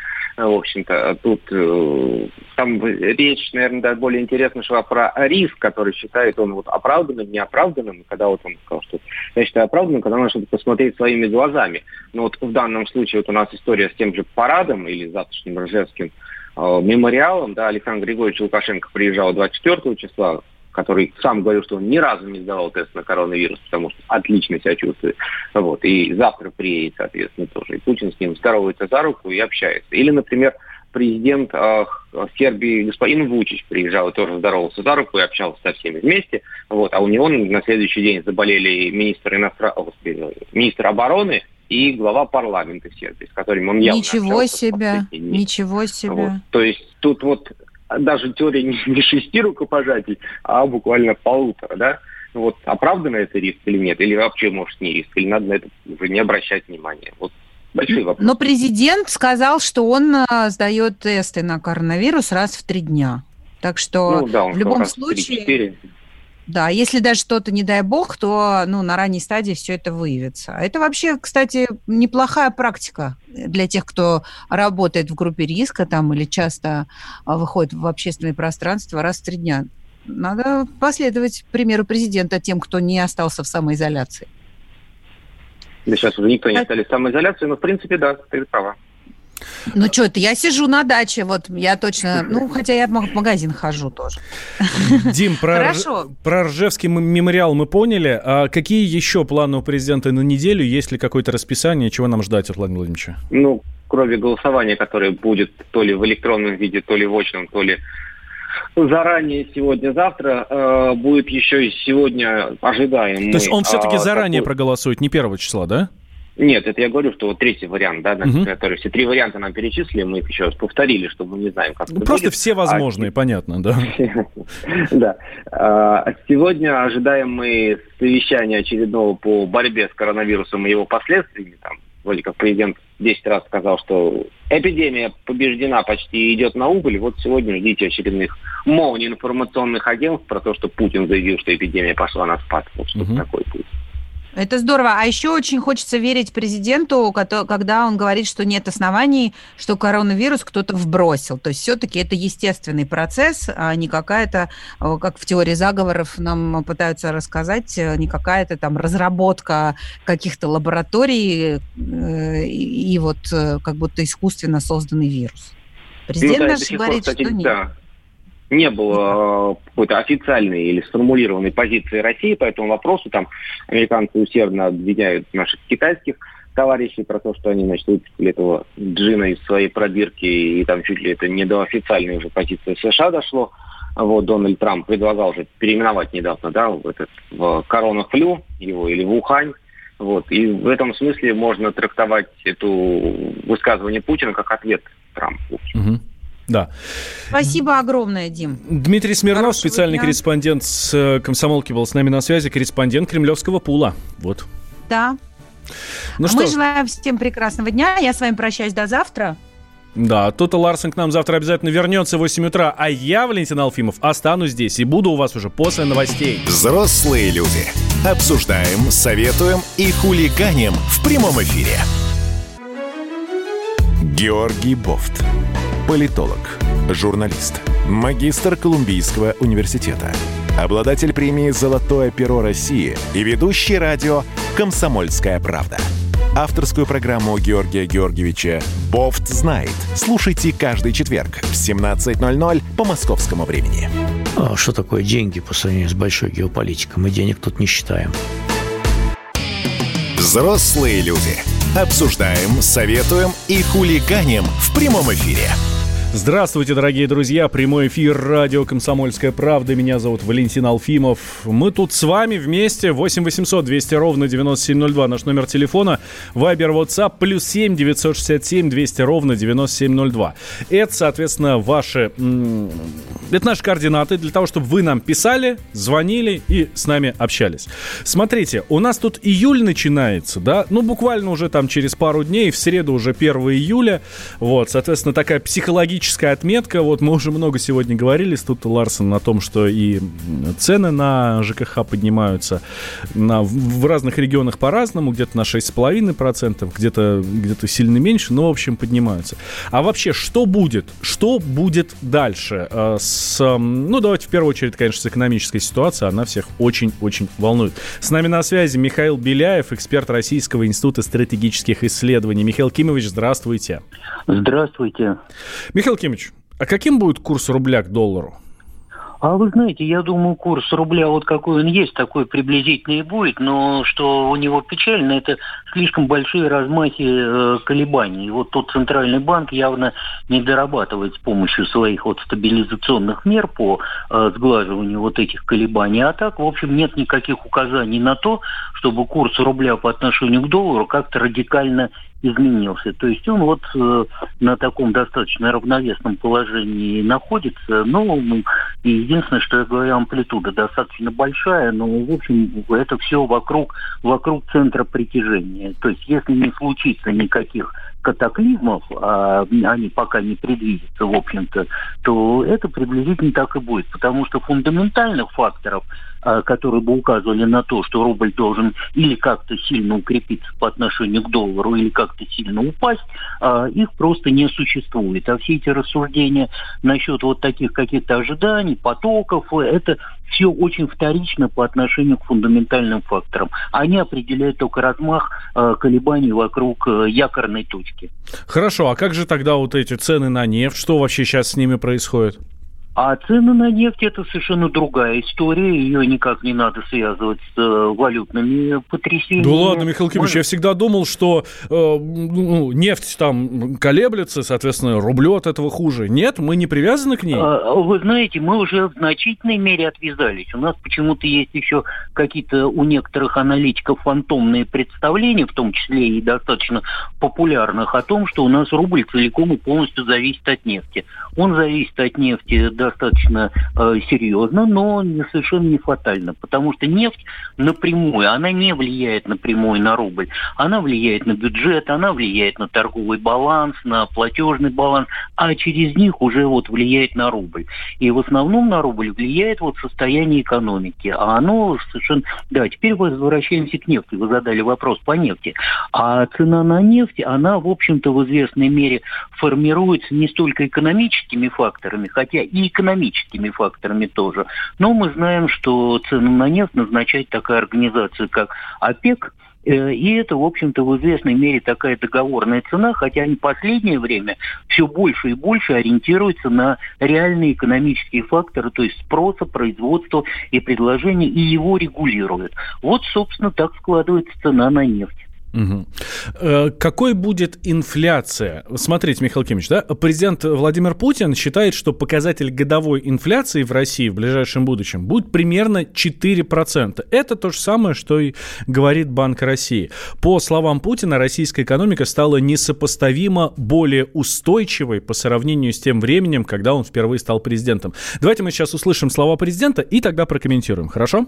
в общем-то. Тут э, там речь, наверное, да, более интересно шла про риск, который считает он вот оправданным, неоправданным. Когда вот он сказал, что я считаю оправданным, когда что-то посмотреть своими глазами. Но вот в данном случае вот у нас история с тем же парадом или завтрашним Ржевским э, мемориалом, да, Александр Григорьевич Лукашенко приезжал 24 числа который сам говорил, что он ни разу не сдавал тест на коронавирус, потому что отлично себя чувствует. Вот. И завтра приедет, соответственно, тоже. И Путин с ним здоровается за руку и общается. Или, например, президент э, Сербии господин Вучич приезжал и тоже здоровался за руку и общался со всеми вместе. Вот. А у него на следующий день заболели министр, иностран... министр обороны и глава парламента Сербии, с которым он явно Ничего себе, ничего себе. Вот. То есть тут вот даже теория не, шести рукопожатий, а буквально полутора, да? Вот оправдан это риск или нет? Или вообще, может, не риск? Или надо на это уже не обращать внимания? Вот большой вопрос. Но президент сказал, что он а, сдает тесты на коронавирус раз в три дня. Так что ну, да, в любом случае... Да, если даже что-то, не дай бог, то ну, на ранней стадии все это выявится. Это вообще, кстати, неплохая практика для тех, кто работает в группе риска там, или часто а, выходит в общественное пространство раз в три дня. Надо последовать примеру президента тем, кто не остался в самоизоляции. Да сейчас уже никто не остались в самоизоляции, но в принципе, да, ты права. Ну что это, я сижу на даче, вот я точно, ну хотя я в магазин хожу тоже. Дим, про, Хорошо. про Ржевский мемориал мы поняли. А какие еще планы у президента на неделю? Есть ли какое-то расписание? Чего нам ждать от Владимира Владимировича? Ну, кроме голосования, которое будет то ли в электронном виде, то ли в очном, то ли заранее сегодня-завтра, э, будет еще и сегодня ожидаем. То есть он все-таки а, заранее такой... проголосует, не первого числа, да? Нет, это я говорю, что вот третий вариант, да, угу. который все три варианта нам перечислили, мы их еще раз повторили, чтобы мы не знаем, как ну, Просто будет. все возможные, а... понятно, да. Да. А, сегодня ожидаем мы совещания очередного по борьбе с коронавирусом и его последствиями. Там, вроде как президент 10 раз сказал, что эпидемия побеждена, почти идет на убыль. Вот сегодня ждите очередных молний информационных агентств про то, что Путин заявил, что эпидемия пошла на спад. Вот что-то такое будет. Это здорово. А еще очень хочется верить президенту, когда он говорит, что нет оснований, что коронавирус кто-то вбросил. То есть все-таки это естественный процесс, а не какая-то, э, как в теории заговоров нам пытаются рассказать, э, не какая-то там разработка каких-то лабораторий э, и вот как будто искусственно созданный вирус. Президент ну, да, наш говорит, кстати, что нет. Да не было э, какой-то официальной или сформулированной позиции России по этому вопросу. Там американцы усердно обвиняют наших китайских товарищей про то, что они, значит, выпустили этого джина из своей пробирки, и там чуть ли это не до официальной уже позиции США дошло. Вот Дональд Трамп предлагал уже переименовать недавно, да, в этот в коронафлю его или в Ухань. Вот. И в этом смысле можно трактовать это высказывание Путина как ответ Трампу. Угу. Да. Спасибо огромное, Дим. Дмитрий Смирнов, Хорошего специальный дня. корреспондент с э, комсомолки, был с нами на связи, корреспондент кремлевского пула. Вот. Да. Ну а что? Мы желаем всем прекрасного дня. Я с вами прощаюсь до завтра. Да, Тота Ларсен к нам завтра обязательно вернется в 8 утра, а я, Валентин Алфимов, останусь здесь и буду у вас уже после новостей. Взрослые люди. Обсуждаем, советуем и хулиганим в прямом эфире. Георгий Бофт политолог, журналист, магистр Колумбийского университета, обладатель премии «Золотое перо России» и ведущий радио «Комсомольская правда». Авторскую программу Георгия Георгиевича «Бофт знает». Слушайте каждый четверг в 17.00 по московскому времени. А что такое деньги по сравнению с большой геополитикой? Мы денег тут не считаем. Взрослые люди. Обсуждаем, советуем и хулиганим в прямом эфире. Здравствуйте, дорогие друзья. Прямой эфир радио «Комсомольская правда». Меня зовут Валентин Алфимов. Мы тут с вами вместе. 8 800 200 ровно 9702. Наш номер телефона. Вайбер, WhatsApp. Плюс 7 967 200 ровно 9702. Это, соответственно, ваши... Это наши координаты для того, чтобы вы нам писали, звонили и с нами общались. Смотрите, у нас тут июль начинается, да? Ну, буквально уже там через пару дней. В среду уже 1 июля. Вот, соответственно, такая психологическая историческая отметка. Вот мы уже много сегодня говорили с Тут Ларсен о том, что и цены на ЖКХ поднимаются на, в разных регионах по-разному, где-то на 6,5%, где-то где сильно меньше, но, в общем, поднимаются. А вообще, что будет? Что будет дальше? Э, с, ну, давайте в первую очередь, конечно, с экономической ситуацией. Она всех очень-очень волнует. С нами на связи Михаил Беляев, эксперт Российского института стратегических исследований. Михаил Кимович, здравствуйте. Здравствуйте. Михаил Кимович, а каким будет курс рубля к доллару? А вы знаете, я думаю, курс рубля вот какой он есть, такой приблизительный и будет, но что у него печально, это слишком большие размахи э, колебаний. Вот тот центральный банк явно не дорабатывает с помощью своих вот стабилизационных мер по э, сглаживанию вот этих колебаний. А так, в общем, нет никаких указаний на то, чтобы курс рубля по отношению к доллару как-то радикально изменился. То есть он вот э, на таком достаточно равновесном положении находится. Ну, и единственное, что я говорю, амплитуда достаточно большая, но, в общем, это все вокруг, вокруг центра притяжения. То есть если не случится никаких катаклизмов, а они пока не предвидятся, в общем-то, то это приблизительно так и будет. Потому что фундаментальных факторов которые бы указывали на то, что рубль должен или как-то сильно укрепиться по отношению к доллару, или как-то сильно упасть, а, их просто не существует. А все эти рассуждения насчет вот таких каких-то ожиданий, потоков, это все очень вторично по отношению к фундаментальным факторам. Они определяют только размах а, колебаний вокруг якорной точки. Хорошо, а как же тогда вот эти цены на нефть? Что вообще сейчас с ними происходит? А цены на нефть это совершенно другая история. Ее никак не надо связывать с э, валютными потрясениями. Да ладно, Михаил Кимович, я всегда думал, что э, ну, нефть там колеблется, соответственно, рублю от этого хуже. Нет, мы не привязаны к ней? А, вы знаете, мы уже в значительной мере отвязались. У нас почему-то есть еще какие-то у некоторых аналитиков фантомные представления, в том числе и достаточно популярных, о том, что у нас рубль целиком и полностью зависит от нефти. Он зависит от нефти, да, достаточно э, серьезно, но совершенно не фатально, потому что нефть напрямую, она не влияет напрямую на рубль, она влияет на бюджет, она влияет на торговый баланс, на платежный баланс, а через них уже вот влияет на рубль. И в основном на рубль влияет вот состояние экономики, а оно совершенно... Да, теперь возвращаемся к нефти. Вы задали вопрос по нефти. А цена на нефть, она, в общем-то, в известной мере формируется не столько экономическими факторами, хотя и экономическими факторами тоже. Но мы знаем, что цену на нефть назначает такая организация, как ОПЕК, э, и это, в общем-то, в известной мере такая договорная цена, хотя они в последнее время все больше и больше ориентируются на реальные экономические факторы, то есть спроса, производства и предложения, и его регулируют. Вот, собственно, так складывается цена на нефть. Угу. Какой будет инфляция? Смотрите, Михаил Кимович, да, президент Владимир Путин считает, что показатель годовой инфляции в России в ближайшем будущем будет примерно 4%. Это то же самое, что и говорит Банк России. По словам Путина, российская экономика стала несопоставимо более устойчивой по сравнению с тем временем, когда он впервые стал президентом. Давайте мы сейчас услышим слова президента и тогда прокомментируем, хорошо?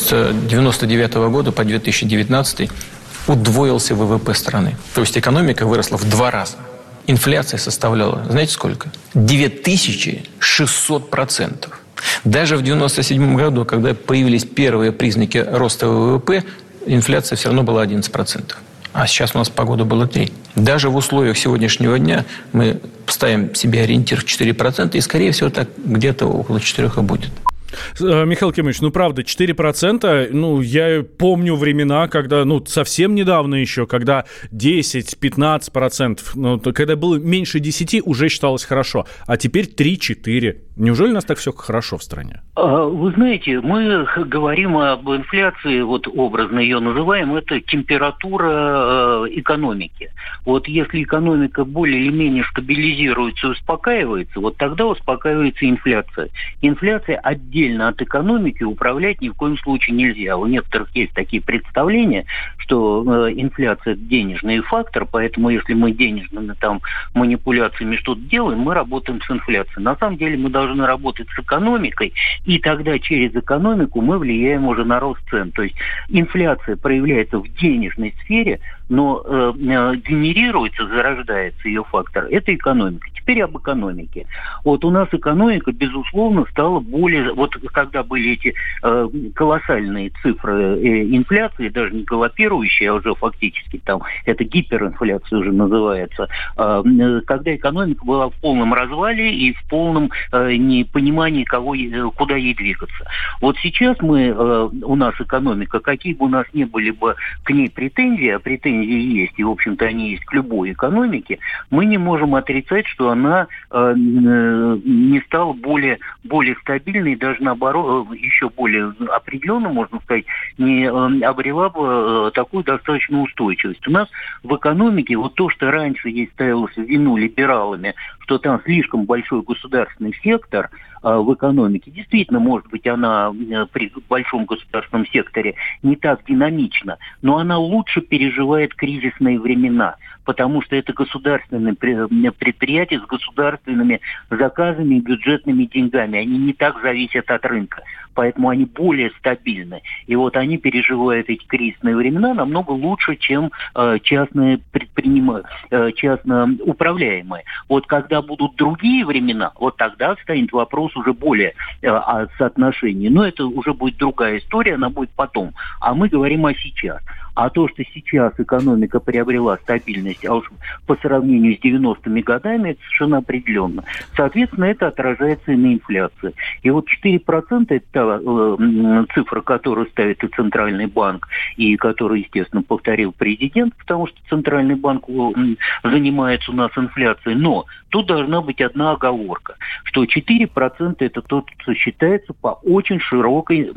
С 1999 года по 2019 удвоился ВВП страны. То есть экономика выросла в два раза. Инфляция составляла, знаете сколько? 9600 процентов. Даже в 1997 году, когда появились первые признаки роста ВВП, инфляция все равно была 11 процентов. А сейчас у нас погода была 3. Даже в условиях сегодняшнего дня мы ставим себе ориентир в 4%, и, скорее всего, так где-то около 4 и будет. Э, Михаил Кимович, ну правда, 4%, ну я помню времена, когда, ну совсем недавно еще, когда 10-15%, ну когда было меньше 10, уже считалось хорошо, а теперь 3-4. Неужели у нас так все хорошо в стране? А, вы знаете, мы говорим об инфляции, вот образно ее называем, это температура э, экономики. Вот если экономика более или менее стабилизируется успокаивается, вот тогда успокаивается инфляция. Инфляция отдельно отдельно от экономики управлять ни в коем случае нельзя. У некоторых есть такие представления, что э, инфляция – денежный фактор, поэтому если мы денежными там манипуляциями что-то делаем, мы работаем с инфляцией. На самом деле мы должны работать с экономикой, и тогда через экономику мы влияем уже на рост цен. То есть инфляция проявляется в денежной сфере, но э, э, генерируется, зарождается ее фактор, это экономика. Теперь об экономике. Вот у нас экономика, безусловно, стала более... Вот когда были эти э, колоссальные цифры э, инфляции, даже не галопирующие, а уже фактически там, это гиперинфляция уже называется, э, когда экономика была в полном развале и в полном э, непонимании, кого, куда ей двигаться. Вот сейчас мы, э, у нас экономика, какие бы у нас ни были бы к ней претензии, а претензии претензии есть, и, в общем-то, они есть к любой экономике, мы не можем отрицать, что она э, не стала более, более стабильной, даже наоборот, э, еще более определенно, можно сказать, не э, обрела бы э, такую достаточно устойчивость. У нас в экономике вот то, что раньше ей ставилось в вину либералами, что там слишком большой государственный сектор в экономике, действительно, может быть, она э, при большом государственном секторе не так динамична, но она лучше переживает кризисные времена, потому что это государственные предприятия с государственными заказами и бюджетными деньгами. Они не так зависят от рынка, поэтому они более стабильны. И вот они переживают эти кризисные времена намного лучше, чем э, частные предприниматели, э, частно управляемые. Вот когда будут другие времена, вот тогда станет вопрос уже более э, о соотношении. Но это уже будет другая история, она будет потом. А мы говорим о сейчас. А то, что сейчас экономика приобрела стабильность, а уж по сравнению с 90-ми годами, это совершенно определенно. Соответственно, это отражается и на инфляции. И вот 4% это э, цифра, которую ставит и Центральный банк, и которую, естественно, повторил президент, потому что Центральный банк э, занимается у нас инфляцией. Но тут должна быть одна оговорка, что 4% это то, что считается по очень широкой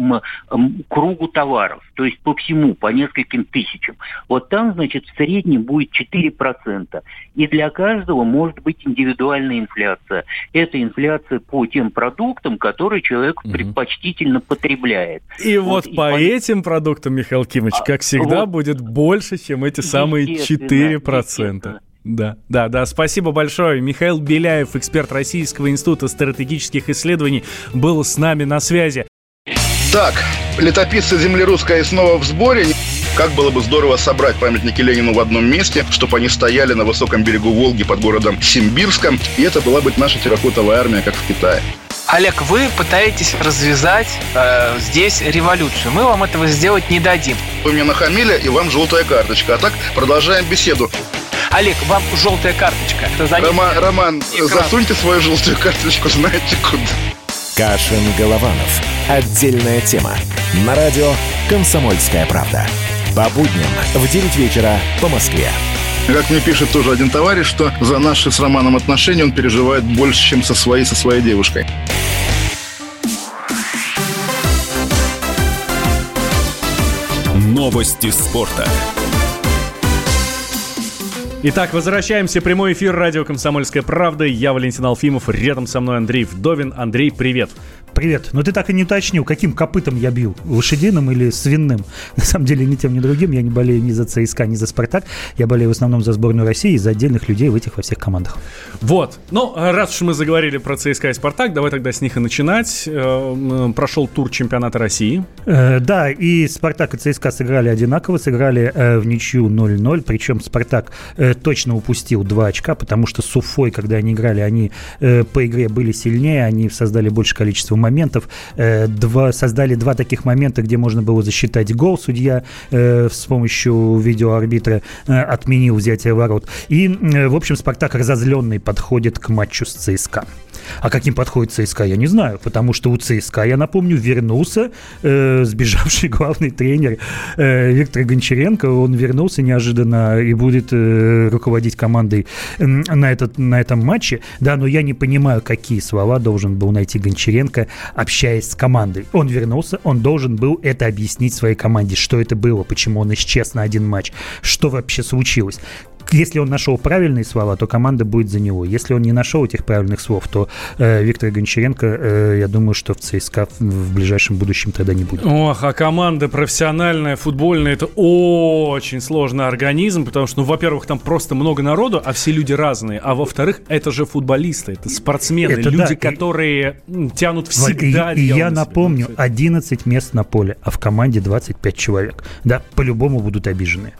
кругу товаров, то есть по всему, по нескольким тысячам. Вот там, значит, в среднем будет 4%. И для каждого может быть индивидуальная инфляция. Это инфляция по тем продуктам, которые человек угу. предпочтительно потребляет. И вот, вот по и этим продуктам, Михаил Кимович, как всегда, вот, будет больше, чем эти самые 4%. Да, да, да, спасибо большое. Михаил Беляев, эксперт Российского института стратегических исследований, был с нами на связи. Так, летописцы земли русской снова в сборе. Как было бы здорово собрать памятники Ленину в одном месте, чтобы они стояли на высоком берегу Волги под городом Симбирском, и это была бы наша терракотовая армия, как в Китае. Олег, вы пытаетесь развязать э, здесь революцию. Мы вам этого сделать не дадим. Вы мне нахамили, и вам желтая карточка. А так продолжаем беседу. Олег, вам желтая карточка. Рома, Роман, экран. засуньте свою желтую карточку, знаете куда. Кашин-Голованов. Отдельная тема. На радио «Комсомольская правда». По будням в 9 вечера по Москве. Как мне пишет тоже один товарищ, что за наши с Романом отношения он переживает больше, чем со своей, со своей девушкой. Новости спорта. Итак, возвращаемся. Прямой эфир радио «Комсомольская правда». Я Валентин Алфимов. Рядом со мной Андрей Вдовин. Андрей, привет. Привет. Но ты так и не уточнил, каким копытом я бил? Лошадиным или свиным? На самом деле ни тем, ни другим. Я не болею ни за ЦСКА, ни за Спартак. Я болею в основном за сборную России и за отдельных людей в этих во всех командах. Вот. Ну, раз уж мы заговорили про ЦСКА и Спартак, давай тогда с них и начинать. Э, прошел тур чемпионата России. Э, да, и Спартак и ЦСКА сыграли одинаково. Сыграли э, в ничью 0-0. Причем Спартак точно упустил 2 очка, потому что с Уфой, когда они играли, они по игре были сильнее, они создали больше количества моментов. Э, два, создали два таких момента, где можно было засчитать гол. Судья э, с помощью видеоарбитра э, отменил взятие ворот. И, в общем, Спартак разозленный подходит к матчу с ЦСКА. А каким подходит ЦСКА, я не знаю, потому что у ЦСКА, я напомню, вернулся э, сбежавший главный тренер э, Виктор Гончаренко. Он вернулся неожиданно и будет э, руководить командой на, этот, на этом матче. Да, но я не понимаю, какие слова должен был найти Гончаренко, общаясь с командой. Он вернулся, он должен был это объяснить своей команде, что это было, почему он исчез на один матч, что вообще случилось если он нашел правильные слова, то команда будет за него. Если он не нашел этих правильных слов, то э, Виктор Гончаренко, э, я думаю, что в ЦСКА в ближайшем будущем тогда не будет. Ох, а команда профессиональная, футбольная, это очень сложный организм, потому что, ну, во-первых, там просто много народу, а все люди разные, а во-вторых, это же футболисты, это спортсмены, это, люди, да. которые тянут всегда. И, и я напомню, 11 мест на поле, а в команде 25 человек. Да, по-любому будут обижены.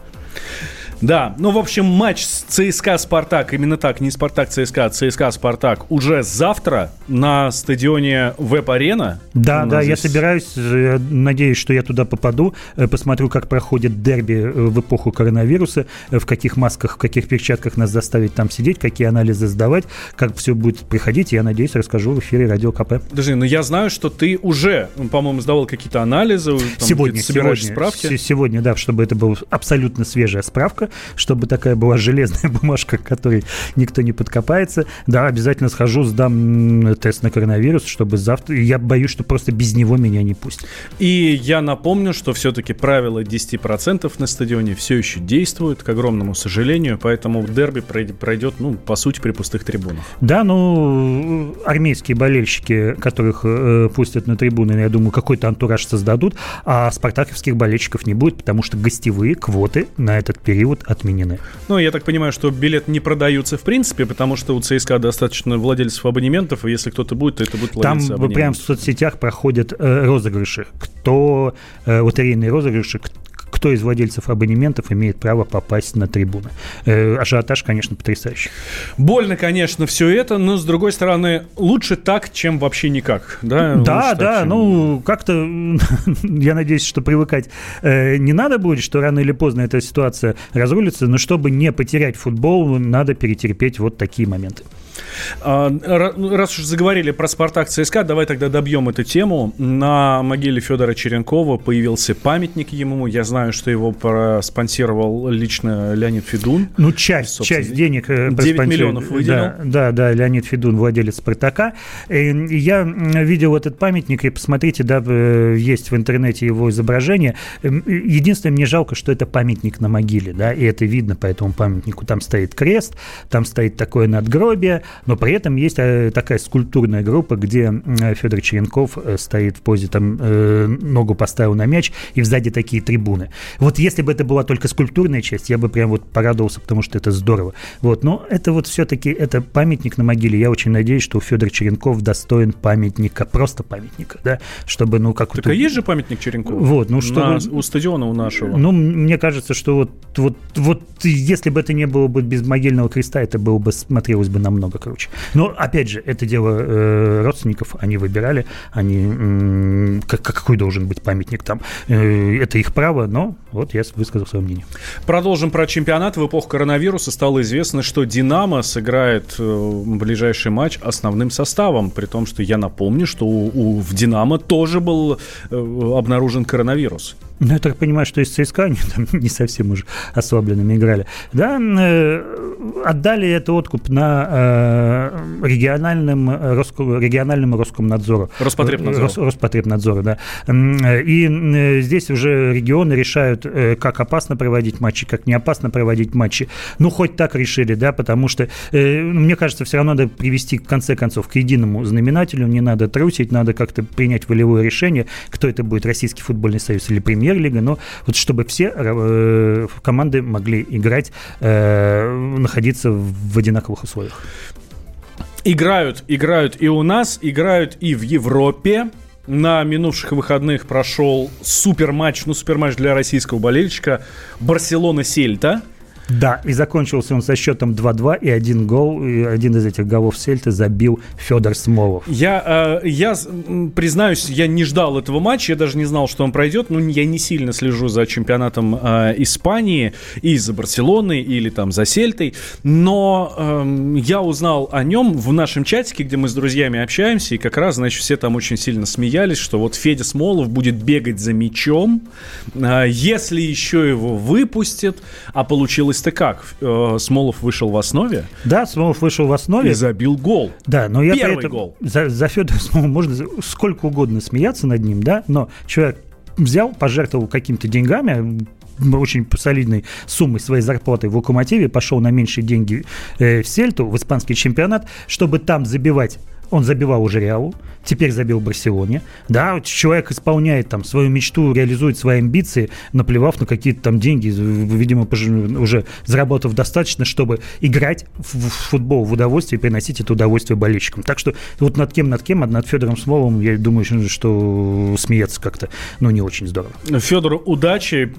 Да, ну, в общем, матч с ЦСКА «Спартак», именно так, не «Спартак» ЦСКА, а ЦСКА «Спартак» уже завтра на стадионе ВЭБ Арена. Да, да, здесь... я собираюсь, э, надеюсь, что я туда попаду, э, посмотрю, как проходит дерби э, в эпоху коронавируса, в каких масках, в каких перчатках нас заставить там сидеть, какие анализы сдавать, как все будет приходить, я надеюсь, расскажу в эфире Радио КП. Подожди, ну я знаю, что ты уже, по-моему, сдавал какие-то анализы, там, сегодня, собираешь сегодня, справки. Сегодня, да, чтобы это была абсолютно свежая справка, чтобы такая была железная бумажка, к которой никто не подкопается. Да, обязательно схожу, сдам тест на коронавирус, чтобы завтра... Я боюсь, что просто без него меня не пустят. И я напомню, что все-таки правило 10% на стадионе все еще действует, к огромному сожалению, поэтому дерби пройдет, ну, по сути, при пустых трибунах. Да, ну, армейские болельщики, которых э, пустят на трибуны, я думаю, какой-то антураж создадут, а спартаковских болельщиков не будет, потому что гостевые квоты на этот период отменены. Ну, я так понимаю, что билет не продаются в принципе, потому что у ЦСКА достаточно владельцев абонементов, и если кто-то будет, то это будет Там прямо в соцсетях проходят э, розыгрыши. Кто э, лотерейные розыгрыши, кто из владельцев абонементов имеет право попасть на трибуны. Э, ажиотаж, конечно, потрясающий. Больно, конечно, все это, но, с другой стороны, лучше так, чем вообще никак. Да, да, лучше да так, чем... ну, как-то, я надеюсь, что привыкать э, не надо будет, что рано или поздно эта ситуация разрулится, но чтобы не потерять футбол, надо перетерпеть вот такие моменты. А, ну, раз уж заговорили про «Спартак» ЦСКА, давай тогда добьем эту тему. На могиле Федора Черенкова появился памятник ему. Я знаю, что его спонсировал лично Леонид Федун. Ну, часть, часть денег 9 э, миллионов выделил. Да, да, да, Леонид Федун, владелец «Спартака». Э, я видел этот памятник, и посмотрите, да, э, есть в интернете его изображение. Единственное, мне жалко, что это памятник на могиле, да, и это видно по этому памятнику. Там стоит крест, там стоит такое надгробие, но при этом есть э, такая скульптурная группа, где Федор Черенков э, стоит в позе, там, э, ногу поставил на мяч, и сзади такие трибуны. Вот если бы это была только скульптурная часть, я бы прям вот порадовался, потому что это здорово. Вот, но это вот все-таки, это памятник на могиле. Я очень надеюсь, что Федор Черенков достоин памятника, просто памятника, да, чтобы, ну, как... Так вот, и есть же памятник Черенкову? Вот, ну, что... На, у стадиона у нашего. Ну, мне кажется, что вот, вот, вот если бы это не было бы без могильного креста, это было бы, смотрелось бы намного круче. Но, опять же, это дело э, родственников, они выбирали, они, э, как, какой должен быть памятник там. Э, это их право, но вот я высказал свое мнение. Продолжим про чемпионат. В эпоху коронавируса стало известно, что «Динамо» сыграет э, ближайший матч основным составом, при том, что я напомню, что у, у, в «Динамо» тоже был э, обнаружен коронавирус. Ну, я так понимаю, что из ЦСКА они там не совсем уже ослабленными играли. Да, э, отдали это откуп на э, региональным, региональному Роскомнадзору. Роспотребнадзору. Рос, Роспотребнадзору, да. И здесь уже регионы решают, э, как опасно проводить матчи, как не опасно проводить матчи. Ну, хоть так решили, да, потому что, э, мне кажется, все равно надо привести, в конце концов, к единому знаменателю. Не надо трусить, надо как-то принять волевое решение, кто это будет, Российский футбольный союз или премьер премьер-лига, но вот чтобы все э, команды могли играть, находиться в одинаковых условиях. Играют, играют и у нас, играют и в Европе. На минувших выходных прошел супер матч, ну супер матч для российского болельщика Барселона-Сельта. Да, и закончился он со счетом 2-2, и один гол, и один из этих голов Сельты забил Федор Смолов. Я, э, я признаюсь, я не ждал этого матча, я даже не знал, что он пройдет, но я не сильно слежу за чемпионатом э, Испании и за Барселоной или там за Сельтой, но э, я узнал о нем в нашем чатике, где мы с друзьями общаемся, и как раз, значит, все там очень сильно смеялись, что вот Федя Смолов будет бегать за мячом, э, если еще его выпустят, а получилось получилось-то как? Э, Смолов вышел в основе? Да, Смолов вышел в основе. И забил гол. Да, но я Первый гол. За, за Федора Смолова можно сколько угодно смеяться над ним, да, но человек взял, пожертвовал какими-то деньгами, очень солидной суммой своей зарплаты в Локомотиве, пошел на меньшие деньги э, в Сельту, в испанский чемпионат, чтобы там забивать он забивал уже Реалу, теперь забил Барселоне. Да, человек исполняет там свою мечту, реализует свои амбиции, наплевав на какие-то там деньги, видимо, уже заработав достаточно, чтобы играть в футбол в удовольствие и приносить это удовольствие болельщикам. Так что вот над кем, над кем, а над Федором Смоловым, я думаю, что смеяться как-то, ну, не очень здорово. Федор, удачи,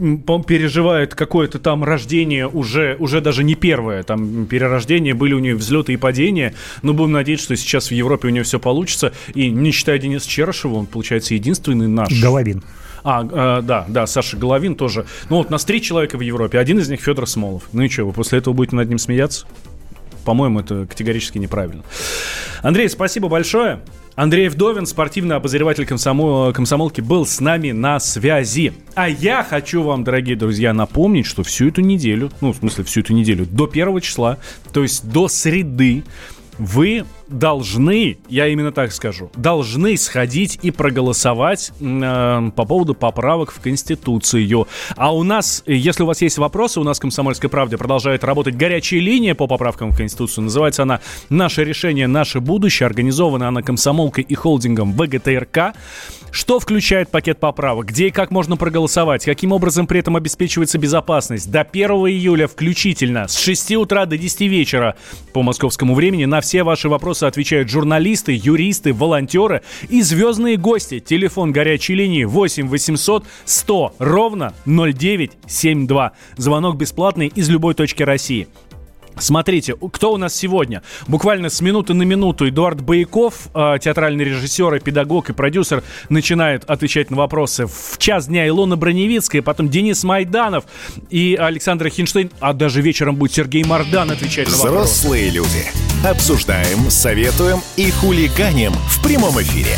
переживает какое-то там рождение уже, уже даже не первое, там перерождение, были у нее взлеты и падения, но будем надеяться, что сейчас в Европе у нее все получится, и не считая Дениса Черышева, он, получается, единственный наш... Головин. А, э, да, да, Саша Головин тоже. Ну вот, у нас три человека в Европе, один из них Федор Смолов. Ну и что, вы после этого будете над ним смеяться? По-моему, это категорически неправильно. Андрей, спасибо большое. Андрей Вдовин, спортивный обозреватель комсомол, комсомолки, был с нами на связи. А я хочу вам, дорогие друзья, напомнить, что всю эту неделю, ну, в смысле, всю эту неделю, до первого числа, то есть до среды, вы должны, я именно так скажу, должны сходить и проголосовать э, по поводу поправок в Конституцию. А у нас, если у вас есть вопросы, у нас в «Комсомольской правде» продолжает работать горячая линия по поправкам в Конституцию. Называется она «Наше решение, наше будущее». Организована она комсомолкой и холдингом ВГТРК. Что включает пакет поправок? Где и как можно проголосовать? Каким образом при этом обеспечивается безопасность? До 1 июля включительно с 6 утра до 10 вечера по московскому времени на все ваши вопросы отвечают журналисты, юристы, волонтеры и звездные гости. Телефон горячей линии 8 800 100 ровно 0972. Звонок бесплатный из любой точки России. Смотрите, кто у нас сегодня? Буквально с минуты на минуту Эдуард Бояков, э, театральный режиссер и педагог и продюсер, начинает отвечать на вопросы. В час дня Илона Броневицкая, потом Денис Майданов и Александр Хинштейн, а даже вечером будет Сергей Мардан отвечать на вопросы. Взрослые люди. Обсуждаем, советуем и хулиганим в прямом эфире.